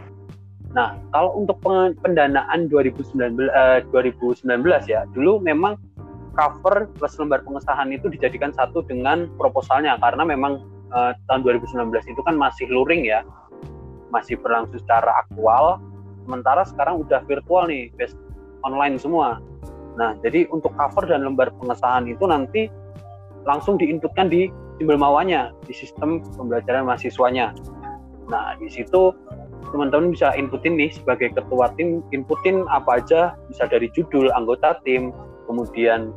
Nah, kalau untuk pendanaan 2019 uh, 2019 ya, dulu memang cover plus lembar pengesahan itu dijadikan satu dengan proposalnya karena memang uh, tahun 2019 itu kan masih luring ya, masih berlangsung secara aktual. Sementara sekarang udah virtual nih, based online semua. Nah, jadi untuk cover dan lembar pengesahan itu nanti langsung diinputkan di simbol mawanya di sistem pembelajaran mahasiswanya. Nah, di situ teman-teman bisa inputin nih sebagai ketua tim, inputin apa aja, bisa dari judul, anggota tim, kemudian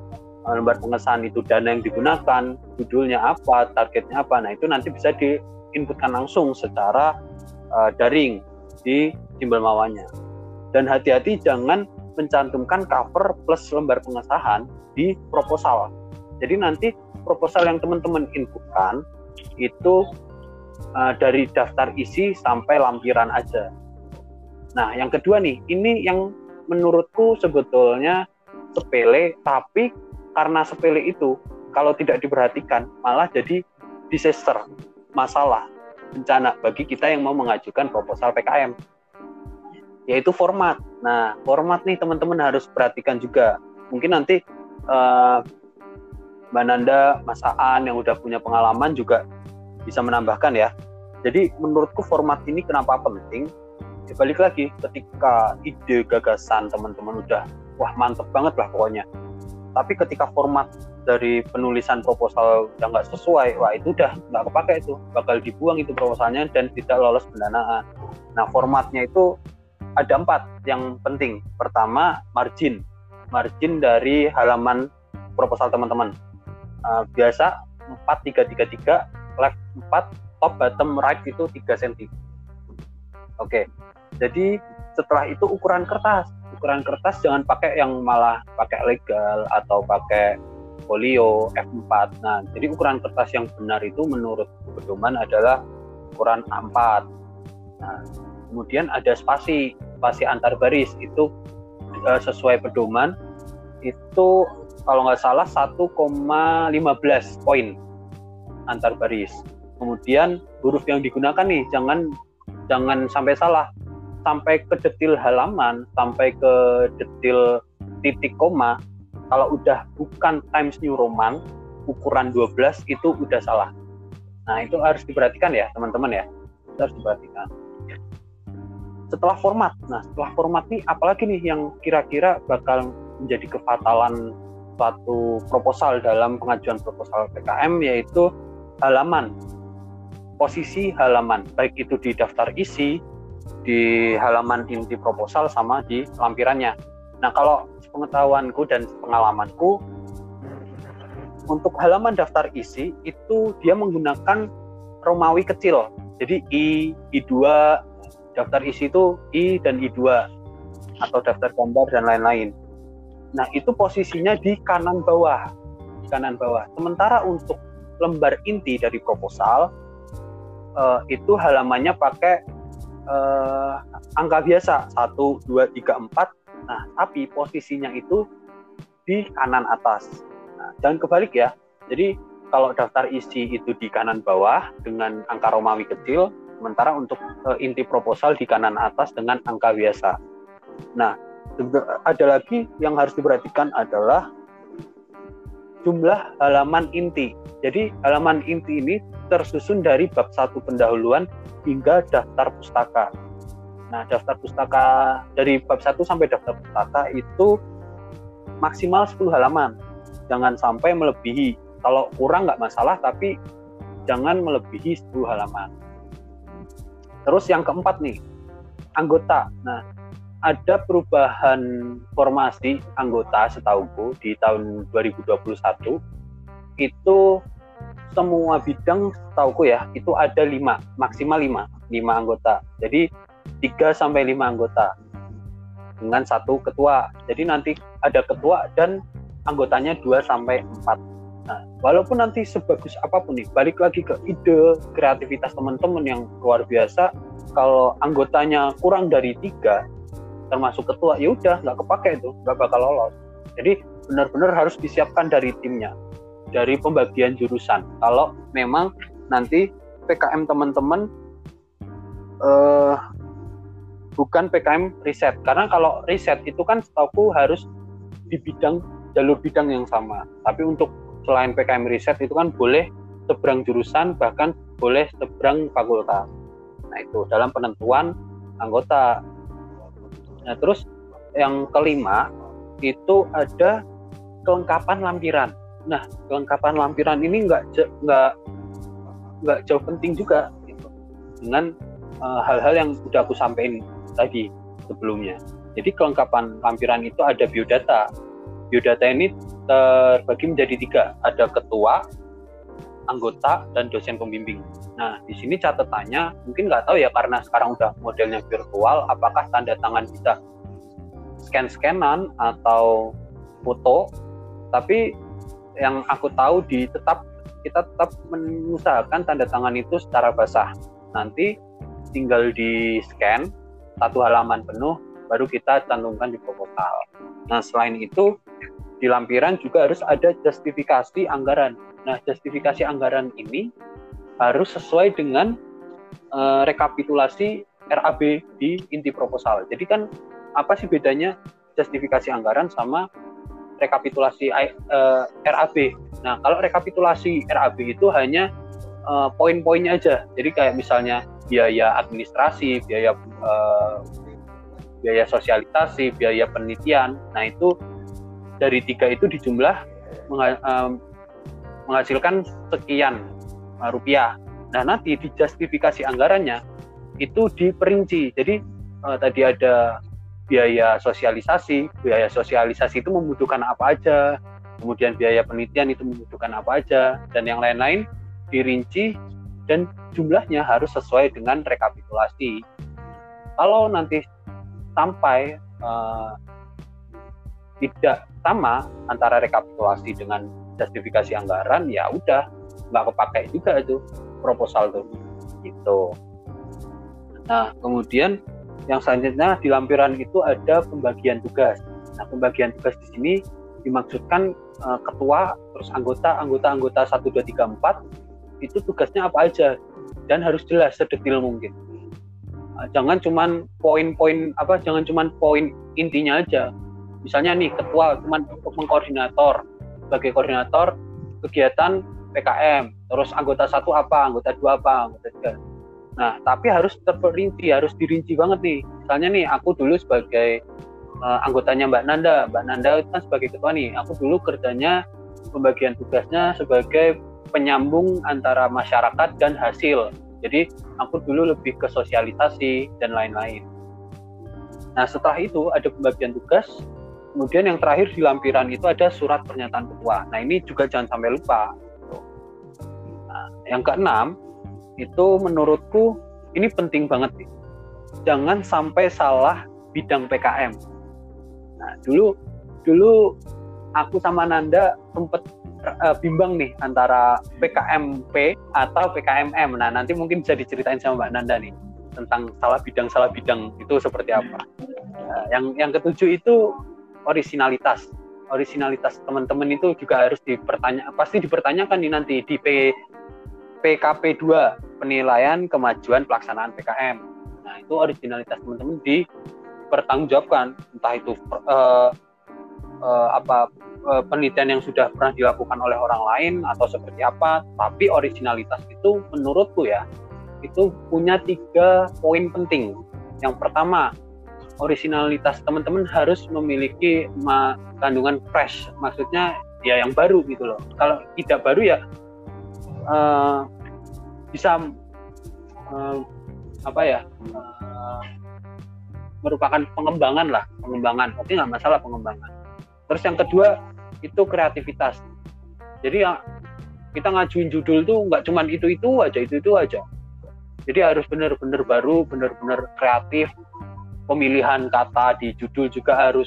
eh, lembar pengesahan itu dana yang digunakan, judulnya apa, targetnya apa. Nah, itu nanti bisa diinputkan langsung secara uh, daring di simbol mawanya. Dan hati-hati jangan mencantumkan cover plus lembar pengesahan di proposal. Jadi nanti proposal yang teman-teman inputkan itu uh, dari daftar isi sampai lampiran aja. Nah, yang kedua nih, ini yang menurutku sebetulnya sepele, tapi karena sepele itu kalau tidak diperhatikan malah jadi disaster, masalah, bencana bagi kita yang mau mengajukan proposal PKM yaitu format. Nah, format nih teman-teman harus perhatikan juga. Mungkin nanti uh, Mbak Nanda, Mas Aan yang udah punya pengalaman juga bisa menambahkan ya. Jadi menurutku format ini kenapa penting? Ya balik lagi ketika ide gagasan teman-teman udah wah mantep banget lah pokoknya. Tapi ketika format dari penulisan proposal udah nggak sesuai, wah itu udah nggak kepake itu, bakal dibuang itu proposalnya dan tidak lolos pendanaan. Nah formatnya itu ada empat yang penting. Pertama margin, margin dari halaman proposal teman-teman. Uh, biasa 4333 left 4 top bottom right itu 3 cm oke. Jadi setelah itu ukuran kertas. Ukuran kertas jangan pakai yang malah pakai legal atau pakai folio F4 nah jadi ukuran kertas yang benar itu menurut pedoman adalah ukuran A4 nah kemudian ada spasi spasi antar baris itu uh, sesuai pedoman itu kalau nggak salah 1,15 poin antar baris. Kemudian huruf yang digunakan nih jangan jangan sampai salah. Sampai ke detil halaman, sampai ke detil titik koma, kalau udah bukan Times New Roman, ukuran 12 itu udah salah. Nah, itu harus diperhatikan ya, teman-teman ya. Harus diperhatikan. Setelah format, nah setelah format nih apalagi nih yang kira-kira bakal menjadi kefatalan suatu proposal dalam pengajuan proposal PKM yaitu halaman posisi halaman baik itu di daftar isi di halaman inti proposal sama di lampirannya. Nah kalau pengetahuanku dan pengalamanku untuk halaman daftar isi itu dia menggunakan Romawi kecil. Jadi I, I2, daftar isi itu I dan I2 atau daftar gambar dan lain-lain. Nah, itu posisinya di kanan bawah. Di kanan bawah. Sementara untuk lembar inti dari proposal uh, itu halamannya pakai uh, angka biasa 1 2 3 4. Nah, tapi posisinya itu di kanan atas. Nah, jangan kebalik ya. Jadi kalau daftar isi itu di kanan bawah dengan angka Romawi kecil, sementara untuk uh, inti proposal di kanan atas dengan angka biasa. Nah, ada lagi yang harus diperhatikan adalah jumlah halaman inti. Jadi halaman inti ini tersusun dari bab satu pendahuluan hingga daftar pustaka. Nah, daftar pustaka dari bab 1 sampai daftar pustaka itu maksimal 10 halaman. Jangan sampai melebihi. Kalau kurang nggak masalah, tapi jangan melebihi 10 halaman. Terus yang keempat nih, anggota. Nah, ada perubahan formasi anggota setauku di tahun 2021 itu semua bidang setauku ya itu ada lima maksimal lima lima anggota. Jadi tiga sampai lima anggota dengan satu ketua. Jadi nanti ada ketua dan anggotanya dua sampai empat nah walaupun nanti sebagus apa pun nih balik lagi ke ide kreativitas teman-teman yang luar biasa kalau anggotanya kurang dari tiga termasuk ketua ya udah nggak kepake itu nggak bakal lolos. Jadi benar-benar harus disiapkan dari timnya dari pembagian jurusan. Kalau memang nanti PKM teman-teman uh, bukan PKM riset. Karena kalau riset itu kan setahu harus di bidang jalur bidang yang sama. Tapi untuk selain PKM riset itu kan boleh seberang jurusan bahkan boleh seberang fakultas nah itu dalam penentuan anggota nah terus yang kelima itu ada kelengkapan lampiran nah kelengkapan lampiran ini nggak nggak nggak jauh penting juga gitu, dengan Eh, hal-hal uh, yang sudah aku sampaikan tadi sebelumnya. Jadi kelengkapan lampiran itu ada biodata. Biodata ini terbagi menjadi tiga, ada ketua, anggota, dan dosen pembimbing. Nah, di sini catatannya mungkin nggak tahu ya karena sekarang udah modelnya virtual, apakah tanda tangan bisa scan-scanan atau foto. Tapi yang aku tahu di tetap kita tetap mengusahakan tanda tangan itu secara basah. Nanti tinggal di scan satu halaman penuh baru kita cantumkan di proposal. Nah selain itu di lampiran juga harus ada justifikasi anggaran. Nah justifikasi anggaran ini harus sesuai dengan uh, rekapitulasi RAB di inti proposal. Jadi kan apa sih bedanya justifikasi anggaran sama rekapitulasi uh, eh, RAB? Nah kalau rekapitulasi RAB itu hanya uh, poin-poinnya aja. Jadi kayak misalnya biaya administrasi, biaya biaya sosialisasi, biaya penelitian. Nah itu dari tiga itu dijumlah menghasilkan sekian uh, rupiah. Nah nanti di justifikasi anggarannya itu diperinci. Jadi uh, tadi ada biaya sosialisasi, biaya sosialisasi itu membutuhkan apa aja, kemudian biaya penelitian itu membutuhkan apa aja, dan yang lain-lain dirinci dan jumlahnya harus sesuai dengan rekapitulasi. Kalau nanti sampai uh, tidak sama antara rekapitulasi dengan justifikasi anggaran, ya udah nggak kepakai juga itu proposal tuh. Gitu. Nah, kemudian yang selanjutnya di lampiran itu ada pembagian tugas. Nah, pembagian tugas di sini dimaksudkan uh, ketua, terus anggota, anggota, anggota 1, 2, 3, 4 itu tugasnya apa aja dan harus jelas sedetil mungkin ah, jangan cuman poin-poin apa jangan cuman poin intinya aja misalnya nih ketua untuk mengkoordinator sebagai koordinator kegiatan PKM terus anggota satu apa anggota dua apa anggota tiga nah tapi harus terperinci harus dirinci banget nih misalnya nih aku dulu sebagai uh, anggotanya Mbak Nanda Mbak Nanda itu kan sebagai ketua nih aku dulu kerjanya pembagian tugasnya sebagai penyambung antara masyarakat dan hasil. Jadi aku dulu lebih ke sosialisasi dan lain-lain. Nah setelah itu ada pembagian tugas. Kemudian yang terakhir di lampiran itu ada surat pernyataan ketua. Nah ini juga jangan sampai lupa. Nah, yang keenam itu menurutku ini penting banget nih. Jangan sampai salah bidang PKM. Nah dulu dulu aku sama Nanda sempat uh, bimbang nih antara PKMP atau PKMM. Nah, nanti mungkin bisa diceritain sama Mbak Nanda nih tentang salah bidang salah bidang itu seperti apa. Uh, yang yang ketujuh itu originalitas. Originalitas teman-teman itu juga harus dipertanya pasti dipertanyakan nih nanti di P, PKP 2 penilaian kemajuan pelaksanaan PKM. Nah, itu originalitas teman-teman dipertanggungjawabkan entah itu uh, uh, apa uh, penelitian yang sudah pernah dilakukan oleh orang lain atau seperti apa tapi originalitas itu menurutku ya itu punya tiga poin penting yang pertama originalitas teman-teman harus memiliki kandungan fresh. Maksudnya ya yang baru gitu loh. Kalau tidak baru ya uh, bisa uh, apa ya uh, merupakan pengembangan lah pengembangan. Oke nggak masalah pengembangan. Terus yang kedua itu kreativitas. Jadi ya kita ngajuin judul tuh nggak cuman itu itu aja itu itu aja. Jadi harus benar-benar baru benar-benar kreatif pemilihan kata di judul juga harus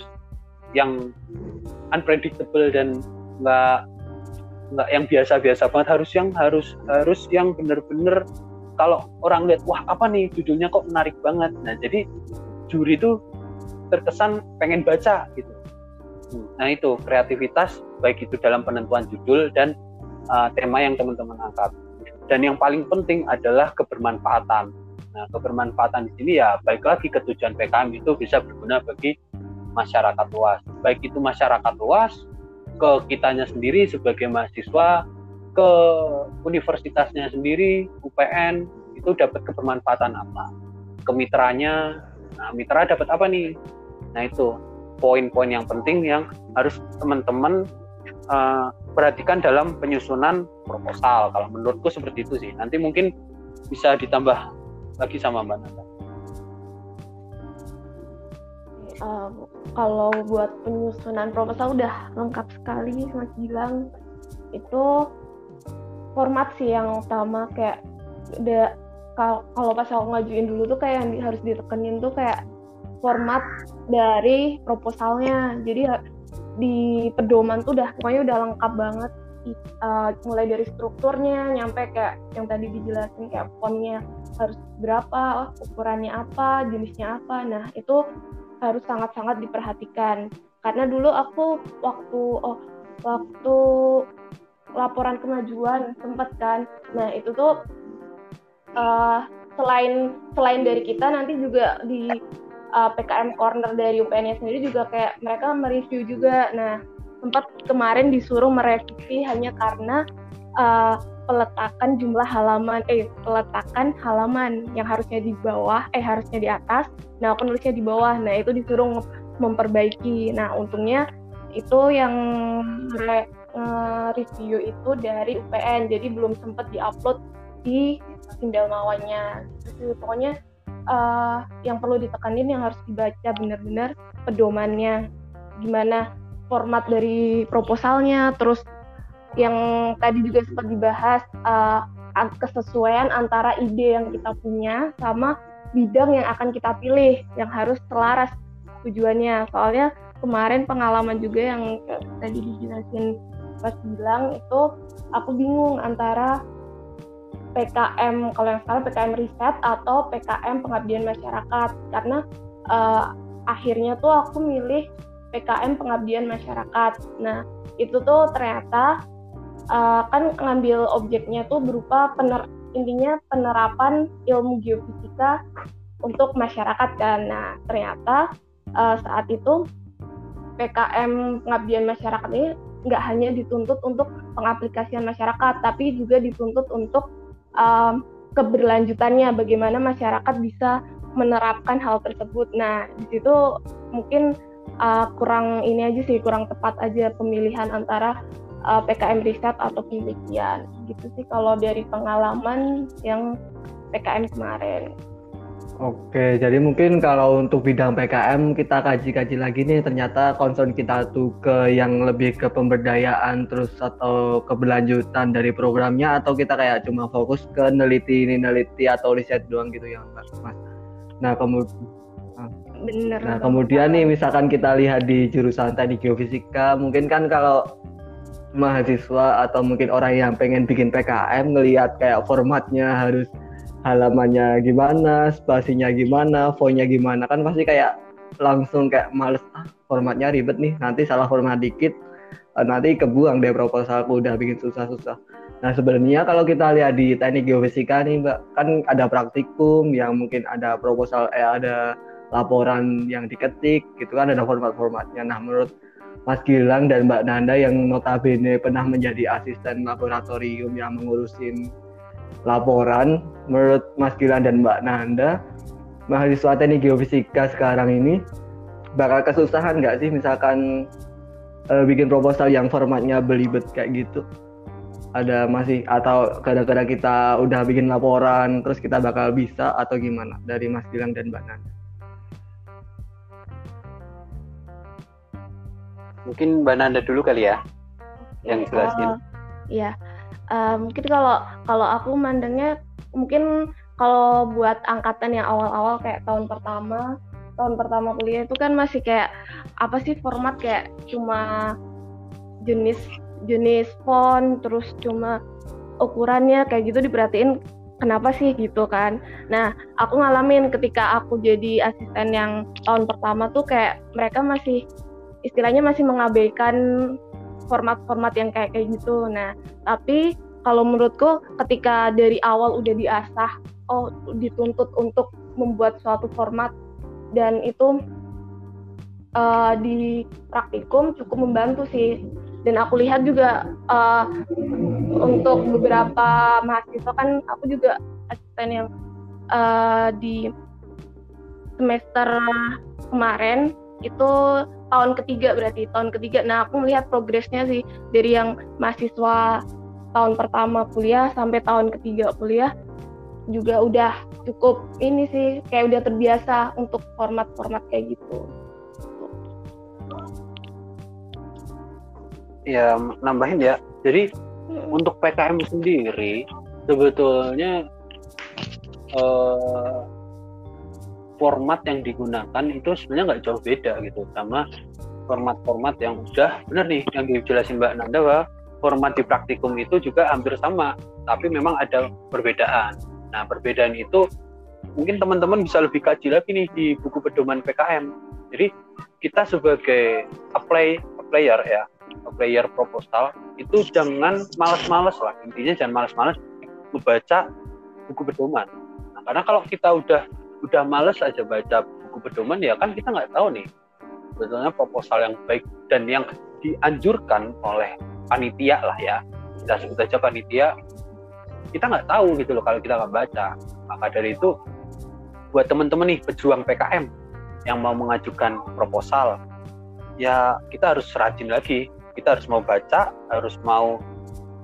yang unpredictable dan nggak nggak yang biasa-biasa banget harus yang harus harus yang benar-benar kalau orang lihat wah apa nih judulnya kok menarik banget nah jadi juri itu terkesan pengen baca gitu Nah itu kreativitas baik itu dalam penentuan judul dan uh, tema yang teman-teman angkat. Dan yang paling penting adalah kebermanfaatan. Nah, kebermanfaatan di sini ya baik lagi ke tujuan PKM itu bisa berguna bagi masyarakat luas. Baik itu masyarakat luas, ke kitanya sendiri sebagai mahasiswa, ke universitasnya sendiri, UPN, itu dapat kebermanfaatan apa? Kemitranya, nah mitra dapat apa nih? Nah itu poin-poin yang penting yang harus teman-teman uh, perhatikan dalam penyusunan proposal. Kalau menurutku seperti itu sih. Nanti mungkin bisa ditambah lagi sama Mbak Nanda? Uh, kalau buat penyusunan proposal udah lengkap sekali Mas bilang itu format sih yang utama kayak udah kalau pas aku ngajuin dulu tuh kayak yang harus ditekenin tuh kayak format dari proposalnya. Jadi di pedoman tuh udah pokoknya udah lengkap banget. Uh, mulai dari strukturnya nyampe kayak yang tadi dijelasin kayak fontnya harus berapa ukurannya apa jenisnya apa. Nah itu harus sangat-sangat diperhatikan. Karena dulu aku waktu oh waktu laporan kemajuan sempat kan. Nah itu tuh uh, selain selain dari kita nanti juga di uh, PKM corner dari UPN sendiri juga kayak mereka mereview juga. Nah sempat kemarin disuruh merevisi hanya karena uh, peletakan jumlah halaman eh peletakan halaman yang harusnya di bawah eh harusnya di atas. Nah aku nulisnya di bawah. Nah itu disuruh memperbaiki. Nah untungnya itu yang re, review itu dari UPN jadi belum sempat diupload di Sindel Mawanya. Jadi pokoknya uh, yang perlu ditekanin yang harus dibaca benar-benar pedomannya. Gimana format dari proposalnya, terus yang tadi juga sempat dibahas uh, kesesuaian antara ide yang kita punya sama bidang yang akan kita pilih yang harus selaras tujuannya. Soalnya kemarin pengalaman juga yang tadi dijelasin Mas bilang itu aku bingung antara PKM kalau yang sekarang PKM riset atau PKM pengabdian masyarakat karena uh, akhirnya tuh aku milih PKM pengabdian masyarakat. Nah, itu tuh ternyata uh, kan ngambil objeknya tuh berupa pener intinya penerapan ilmu geofisika untuk masyarakat kan. Nah, ternyata uh, saat itu PKM pengabdian masyarakat ini nggak hanya dituntut untuk pengaplikasian masyarakat, tapi juga dituntut untuk um, keberlanjutannya, bagaimana masyarakat bisa menerapkan hal tersebut. Nah, di situ mungkin uh, kurang ini aja sih kurang tepat aja pemilihan antara uh, PKM riset atau penelitian. Gitu sih kalau dari pengalaman yang PKM kemarin. Oke, jadi mungkin kalau untuk bidang PKM kita kaji-kaji lagi nih. Ternyata concern kita tuh ke yang lebih ke pemberdayaan terus atau keberlanjutan dari programnya atau kita kayak cuma fokus ke neliti ini neliti atau riset doang gitu ya Mas. Nah, kemudian bener. Nah kemudian nih misalkan kita lihat di jurusan tadi geofisika mungkin kan kalau mahasiswa atau mungkin orang yang pengen bikin PKM ngelihat kayak formatnya harus halamannya gimana, spasinya gimana, fontnya gimana kan pasti kayak langsung kayak males ah formatnya ribet nih nanti salah format dikit eh, nanti kebuang deh proposalku udah bikin susah-susah. Nah sebenarnya kalau kita lihat di teknik geofisika nih mbak kan ada praktikum yang mungkin ada proposal eh ada laporan yang diketik gitu kan ada format-formatnya. Nah menurut Mas Gilang dan Mbak Nanda yang notabene pernah menjadi asisten laboratorium yang mengurusin laporan, menurut Mas Gilang dan Mbak Nanda, mahasiswa teknik geofisika sekarang ini bakal kesusahan nggak sih misalkan uh, bikin proposal yang formatnya belibet kayak gitu? Ada masih atau gara-gara kita udah bikin laporan terus kita bakal bisa atau gimana dari Mas Gilang dan Mbak Nanda? Mungkin Mbak Nanda dulu kali ya yang jelasin. Uh, ya, uh, mungkin kalau kalau aku mandangnya mungkin kalau buat angkatan yang awal-awal kayak tahun pertama, tahun pertama kuliah itu kan masih kayak apa sih format kayak cuma jenis jenis font terus cuma ukurannya kayak gitu diperhatiin kenapa sih gitu kan. Nah, aku ngalamin ketika aku jadi asisten yang tahun pertama tuh kayak mereka masih istilahnya masih mengabaikan format-format yang kayak kayak gitu. Nah, tapi kalau menurutku ketika dari awal udah diasah, oh dituntut untuk membuat suatu format dan itu uh, di praktikum cukup membantu sih dan aku lihat juga uh, untuk beberapa mahasiswa kan aku juga asisten yang uh, di semester kemarin itu tahun ketiga berarti tahun ketiga nah aku melihat progresnya sih dari yang mahasiswa tahun pertama kuliah sampai tahun ketiga kuliah juga udah cukup ini sih kayak udah terbiasa untuk format-format kayak gitu. Ya nambahin ya. Jadi hmm. untuk PKM sendiri sebetulnya eh, format yang digunakan itu sebenarnya nggak jauh beda gitu sama format-format yang udah bener nih yang dijelasin Mbak Nanda bahwa format di praktikum itu juga hampir sama tapi memang ada perbedaan Nah, perbedaan itu mungkin teman-teman bisa lebih kaji lagi nih di buku pedoman PKM. Jadi kita sebagai apply player ya, player proposal itu jangan malas-malas lah. Intinya jangan malas-malas membaca buku pedoman. Nah, karena kalau kita udah udah males aja baca buku pedoman ya kan kita nggak tahu nih. Sebetulnya proposal yang baik dan yang dianjurkan oleh panitia lah ya. Kita sebut aja panitia kita nggak tahu gitu loh kalau kita nggak baca. Maka dari itu buat teman-teman nih pejuang PKM yang mau mengajukan proposal ya kita harus rajin lagi. Kita harus mau baca harus mau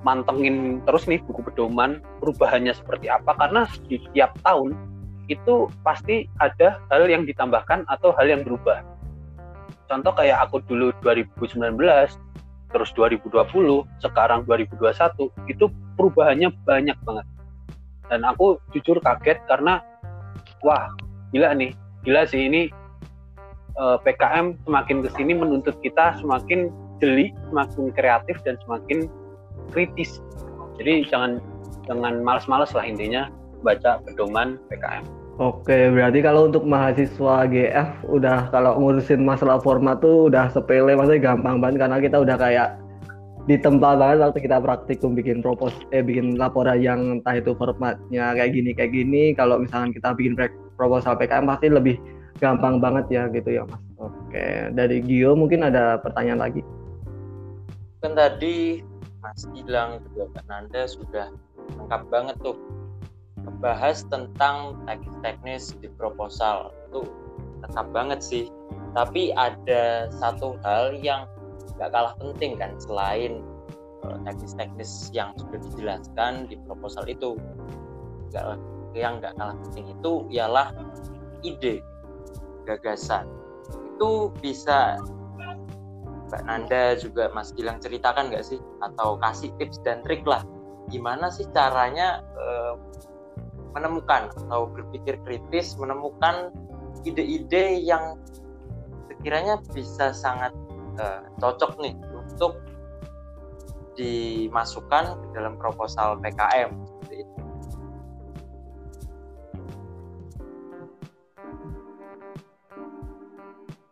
mantengin terus nih buku pedoman perubahannya seperti apa. Karena di tiap tahun itu pasti ada hal yang ditambahkan atau hal yang berubah. Contoh kayak aku dulu 2019 terus 2020 sekarang 2021 itu perubahannya banyak banget. Dan aku jujur kaget karena wah gila nih gila sih ini eh, PKM semakin ke sini menuntut kita semakin jeli semakin kreatif dan semakin kritis. Jadi jangan jangan males-males lah intinya baca pedoman PKM Oke, berarti kalau untuk mahasiswa GF udah kalau ngurusin masalah format tuh udah sepele, maksudnya gampang banget karena kita udah kayak ditempa banget waktu kita praktikum bikin propos eh bikin laporan yang entah itu formatnya kayak gini kayak gini. Kalau misalkan kita bikin proposal PKM pasti lebih gampang banget ya gitu ya mas. Oke dari Gio mungkin ada pertanyaan lagi. Kan tadi Mas Gilang juga Mbak Nanda sudah lengkap banget tuh membahas tentang teknis-teknis di proposal. Itu lengkap banget sih. Tapi ada satu hal yang nggak kalah penting kan selain eh, teknis-teknis yang sudah dijelaskan di proposal itu. Gak, yang nggak kalah penting itu ialah ide gagasan. Itu bisa Mbak Nanda juga Mas Gilang ceritakan nggak sih? Atau kasih tips dan trik lah. Gimana sih caranya uh, menemukan atau berpikir kritis menemukan ide-ide yang sekiranya bisa sangat uh, cocok nih untuk dimasukkan ke dalam proposal PKM.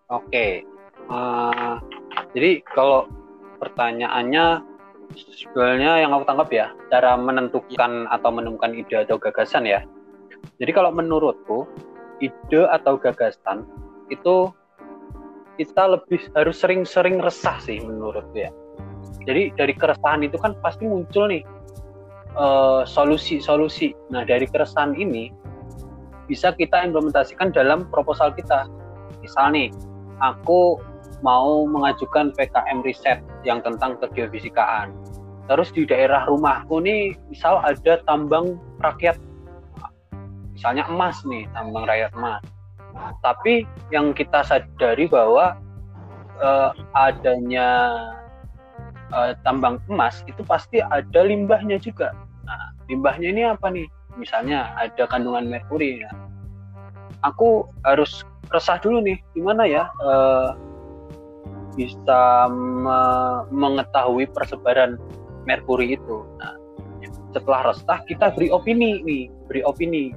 Oke, uh, jadi kalau pertanyaannya sebenarnya yang aku tangkap ya cara menentukan atau menemukan ide atau gagasan ya. Jadi kalau menurutku ide atau gagasan itu kita lebih harus sering-sering resah sih menurutku ya. Jadi dari keresahan itu kan pasti muncul nih eh, solusi-solusi. Uh, nah dari keresahan ini bisa kita implementasikan dalam proposal kita. Misal nih, aku mau mengajukan PKM riset yang tentang kegeofisikaan. Terus di daerah rumahku nih, misal ada tambang rakyat, misalnya emas nih, tambang rakyat emas tapi yang kita sadari bahwa uh, adanya uh, tambang emas itu pasti ada limbahnya juga. Nah, limbahnya ini apa nih? Misalnya ada kandungan merkuri. Ya. Aku harus resah dulu nih, gimana ya uh, bisa me mengetahui persebaran merkuri itu. Nah, setelah resah kita beri opini nih, beri opini.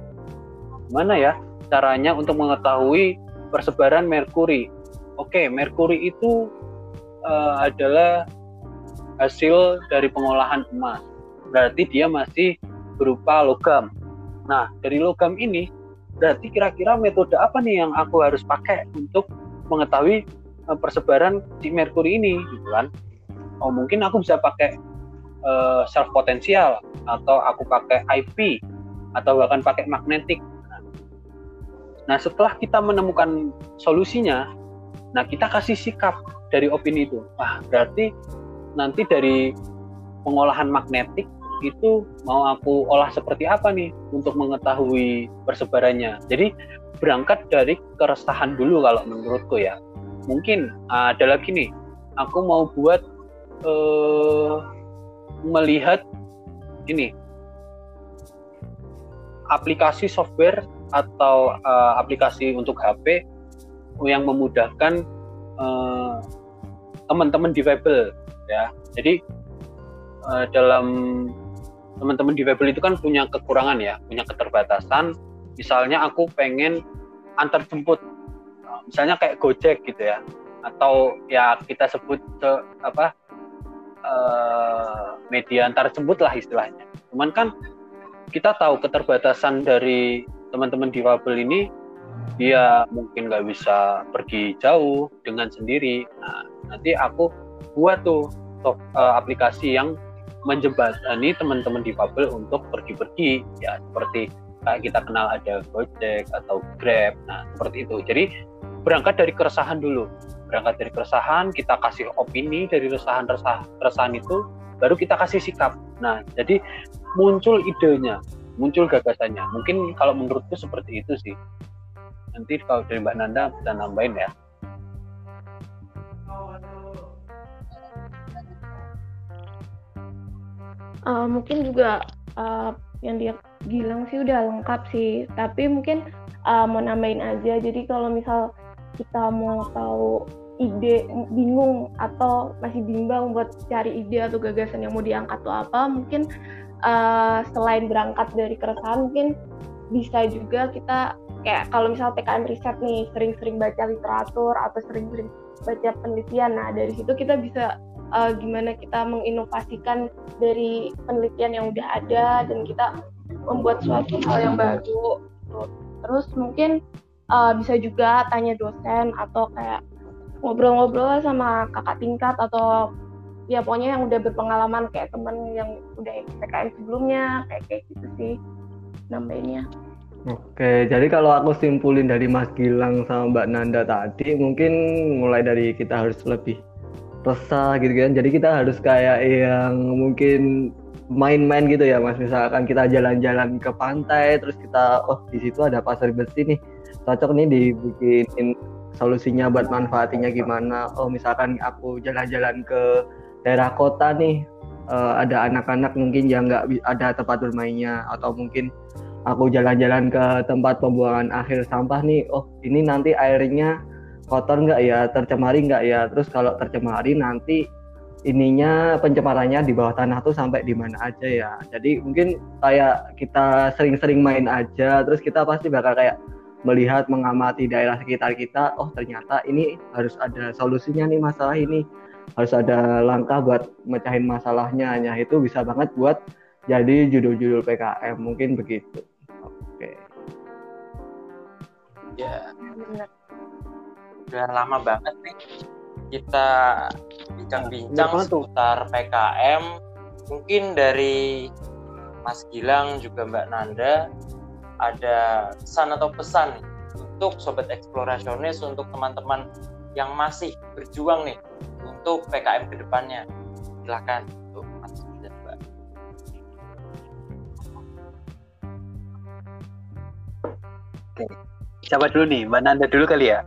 Gimana ya caranya untuk mengetahui persebaran merkuri. Oke, merkuri itu uh, adalah hasil dari pengolahan emas. Berarti dia masih berupa logam. Nah, dari logam ini berarti kira-kira metode apa nih yang aku harus pakai untuk mengetahui persebaran si merkuri ini gitu kan. Oh, mungkin aku bisa pakai uh, self potensial atau aku pakai IP atau bahkan pakai magnetik. Nah, setelah kita menemukan solusinya, nah kita kasih sikap dari opini itu. Wah, berarti nanti dari pengolahan magnetik itu mau aku olah seperti apa nih untuk mengetahui persebarannya. Jadi berangkat dari keresahan dulu kalau menurutku ya. Mungkin uh, ada lagi nih, aku mau buat uh, melihat ini aplikasi software atau uh, aplikasi untuk HP yang memudahkan uh, teman-teman difabel ya. Jadi uh, dalam teman-teman difabel itu kan punya kekurangan ya, punya keterbatasan. Misalnya aku pengen antar jemput, misalnya kayak Gojek gitu ya, atau ya kita sebut ke apa uh, media antar jemput lah istilahnya. Cuman kan kita tahu keterbatasan dari teman-teman difabel ini dia mungkin nggak bisa pergi jauh dengan sendiri. Nah, nanti aku buat tuh top, uh, aplikasi yang menjembatani teman-teman difabel untuk pergi-pergi ya seperti kita kenal ada Gojek atau Grab. Nah, seperti itu. Jadi berangkat dari keresahan dulu. Berangkat dari keresahan, kita kasih opini dari resahan resahan itu, baru kita kasih sikap. Nah, jadi muncul idenya, muncul gagasannya. Mungkin kalau menurutku seperti itu sih. Nanti kalau dari Mbak Nanda bisa nambahin ya. Uh, mungkin juga uh, yang dia bilang sih udah lengkap sih, tapi mungkin uh, mau nambahin aja. Jadi kalau misal kita mau tahu ide bingung atau masih bimbang buat cari ide atau gagasan yang mau diangkat atau apa, mungkin uh, selain berangkat dari keresahan mungkin bisa juga kita kayak kalau misal TKN riset nih sering-sering baca literatur atau sering-sering baca penelitian nah dari situ kita bisa uh, gimana kita menginovasikan dari penelitian yang udah ada dan kita membuat suatu hal yang baru. Terus mungkin uh, bisa juga tanya dosen atau kayak ngobrol-ngobrol sama kakak tingkat atau ya pokoknya yang udah berpengalaman kayak temen yang udah PKM sebelumnya kayak kayak gitu sih nambahinnya. Oke, jadi kalau aku simpulin dari Mas Gilang sama Mbak Nanda tadi, mungkin mulai dari kita harus lebih resah gitu kan. Jadi kita harus kayak yang mungkin main-main gitu ya Mas. Misalkan kita jalan-jalan ke pantai, terus kita, oh di situ ada pasar bersih nih, cocok nih dibikin solusinya buat manfaatinya gimana. Oh misalkan aku jalan-jalan ke daerah kota nih uh, ada anak-anak mungkin yang nggak ada tempat bermainnya atau mungkin aku jalan-jalan ke tempat pembuangan akhir sampah nih oh ini nanti airnya kotor nggak ya tercemari nggak ya terus kalau tercemari nanti ininya pencemarannya di bawah tanah tuh sampai di mana aja ya jadi mungkin kayak kita sering-sering main aja terus kita pasti bakal kayak melihat mengamati daerah sekitar kita oh ternyata ini harus ada solusinya nih masalah ini. Harus ada langkah buat mecahin masalahnya. Hanya itu bisa banget buat jadi judul-judul PKM mungkin begitu. Oke. Okay. ya udah lama banget nih kita bincang-bincang seputar PKM mungkin dari Mas Gilang juga Mbak Nanda ada pesan atau pesan untuk sobat eksplorasionis untuk teman-teman yang masih berjuang nih untuk PKM ke depannya. Silakan untuk Mas dan Mbak. Oke. Siapa dulu nih? Mbak Nanda dulu kali ya?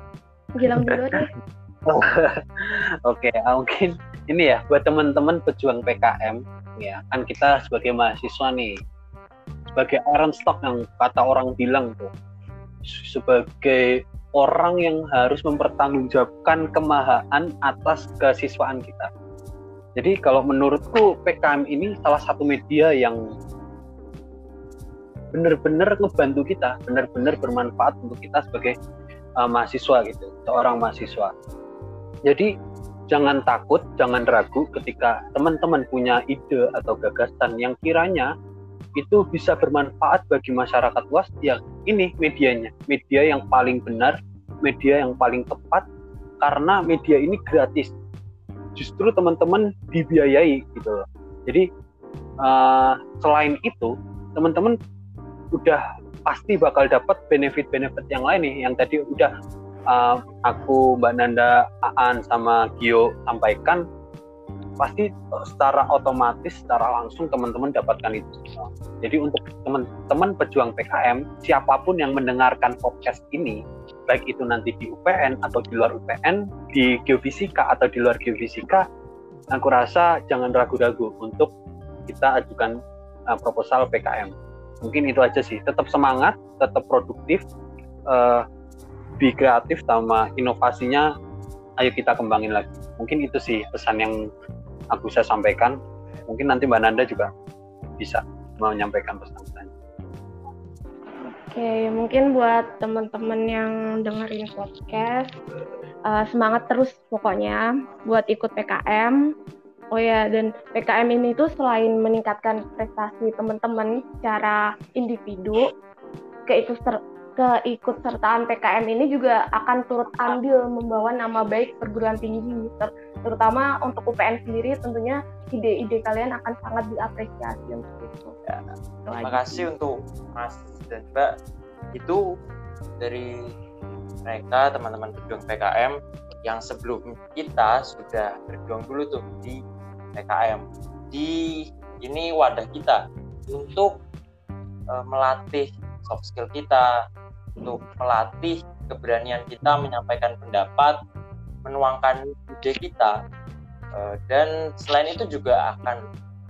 Gilang dulu deh. Oh. Oke, okay, mungkin ini ya buat teman-teman pejuang PKM ya kan kita sebagai mahasiswa nih sebagai iron stock yang kata orang bilang tuh sebagai orang yang harus mempertanggungjawabkan kemahaan atas kesiswaan kita. Jadi kalau menurutku PKM ini salah satu media yang benar-benar ngebantu kita, benar-benar bermanfaat untuk kita sebagai uh, mahasiswa gitu, seorang mahasiswa. Jadi jangan takut, jangan ragu ketika teman-teman punya ide atau gagasan yang kiranya itu bisa bermanfaat bagi masyarakat luas ya ini medianya. Media yang paling benar media yang paling tepat karena media ini gratis. Justru teman-teman dibiayai gitu loh. Jadi uh, selain itu teman-teman udah pasti bakal dapat benefit-benefit yang lain nih. Yang tadi udah uh, aku Mbak Nanda Aan sama Gio sampaikan pasti secara otomatis secara langsung teman-teman dapatkan itu jadi untuk teman-teman pejuang PKM siapa pun yang mendengarkan podcast ini baik itu nanti di UPN atau di luar UPN di geofisika atau di luar geofisika aku rasa jangan ragu-ragu untuk kita ajukan uh, proposal PKM mungkin itu aja sih. Tetap semangat tetap produktif uh, be kreatif sama inovasinya ayo kita kembangin lagi. Mungkin itu sih pesan yang aku bisa sampaikan mungkin nanti Mbak Nanda juga bisa menyampaikan pesan-pesan. Oke, mungkin buat teman-teman yang dengerin podcast, uh, semangat terus pokoknya buat ikut PKM. Oh ya, dan PKM ini tuh selain meningkatkan prestasi teman-teman secara individu, keikut keikutsertaan PKM ini juga akan turut andil membawa nama baik perguruan tinggi ter terutama untuk UPN sendiri tentunya ide-ide kalian akan sangat diapresiasi untuk itu. Ya, terima kasih untuk Mas dan Mbak. Itu dari mereka teman-teman berjuang PKM yang sebelum kita sudah berjuang dulu tuh di PKM di ini wadah kita untuk uh, melatih soft skill kita untuk melatih keberanian kita menyampaikan pendapat, menuangkan ide kita, eh, dan selain itu juga akan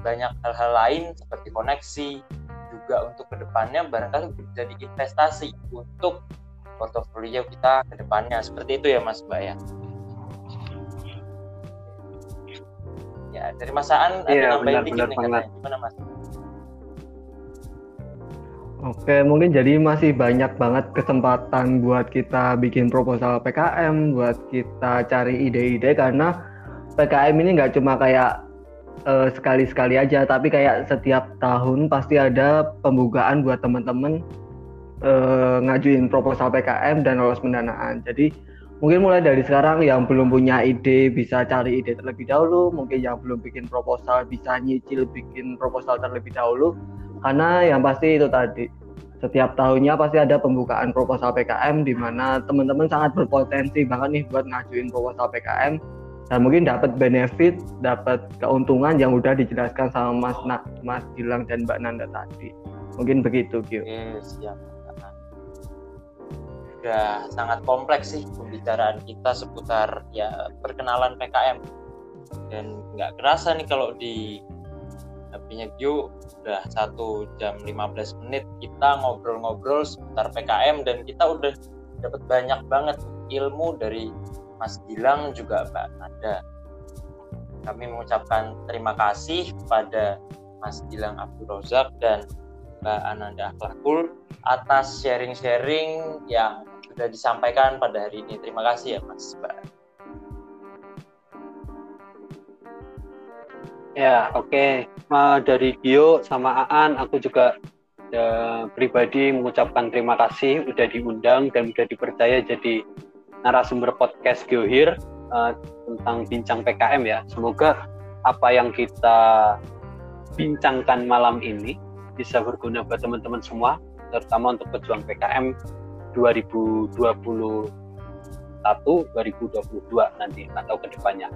banyak hal-hal lain seperti koneksi juga untuk ke depannya barangkali jadi investasi untuk portofolio kita ke depannya seperti itu ya Mas Mbak ya. Ya dari masaan iya, ada nambahin dikit nih gimana Mas? Oke, mungkin jadi masih banyak banget kesempatan buat kita bikin proposal PKM, buat kita cari ide-ide karena PKM ini nggak cuma kayak uh, sekali-sekali aja, tapi kayak setiap tahun pasti ada pembukaan buat teman-teman uh, ngajuin proposal PKM dan lolos pendanaan. Jadi mungkin mulai dari sekarang yang belum punya ide bisa cari ide terlebih dahulu, mungkin yang belum bikin proposal bisa nyicil bikin proposal terlebih dahulu karena yang pasti itu tadi setiap tahunnya pasti ada pembukaan proposal PKM di mana teman-teman sangat berpotensi banget nih buat ngajuin proposal PKM dan mungkin dapat benefit, dapat keuntungan yang udah dijelaskan sama Mas Nak, Mas Gilang dan Mbak Nanda tadi. Mungkin begitu, Gio. Oke, siap. Udah sangat kompleks sih pembicaraan kita seputar ya perkenalan PKM dan nggak kerasa nih kalau di HP-nya Gio udah satu jam 15 menit kita ngobrol-ngobrol seputar PKM dan kita udah dapat banyak banget ilmu dari Mas Gilang juga Mbak Nanda. Kami mengucapkan terima kasih kepada Mas Gilang Abdul Rozak dan Mbak Ananda Akhlakul atas sharing-sharing yang sudah disampaikan pada hari ini. Terima kasih ya Mas Mbak. Ya, oke. Okay. Uh, dari Gio sama Aan, aku juga uh, pribadi mengucapkan terima kasih udah diundang dan udah dipercaya jadi narasumber podcast GeoHir uh, tentang bincang PKM ya. Semoga apa yang kita bincangkan malam ini bisa berguna buat teman-teman semua, terutama untuk pejuang PKM 2021 2022 nanti atau ke depannya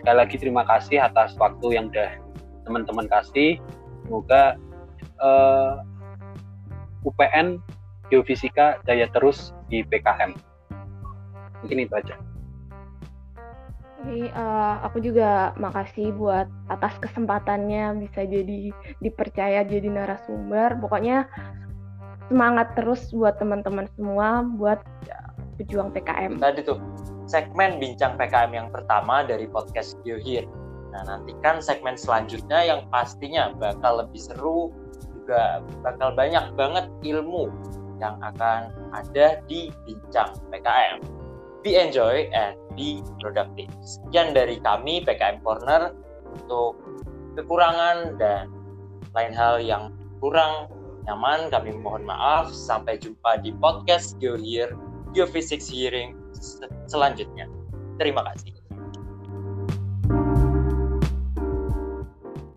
sekali lagi terima kasih atas waktu yang udah teman-teman kasih semoga uh, eh, UPN Geofisika jaya terus di PKM mungkin itu aja Hey, uh, eh, aku juga makasih buat atas kesempatannya bisa jadi dipercaya jadi narasumber. Pokoknya semangat terus buat teman-teman semua buat pejuang PKM. Tadi tuh segmen bincang PKM yang pertama dari podcast GeoHear. Nah, nantikan segmen selanjutnya yang pastinya bakal lebih seru, juga bakal banyak banget ilmu yang akan ada di bincang PKM. Be enjoy and be productive. Sekian dari kami PKM Corner untuk kekurangan dan lain hal yang kurang nyaman, kami mohon maaf. Sampai jumpa di podcast GeoHear, Geophysics Hearing selanjutnya. Terima kasih.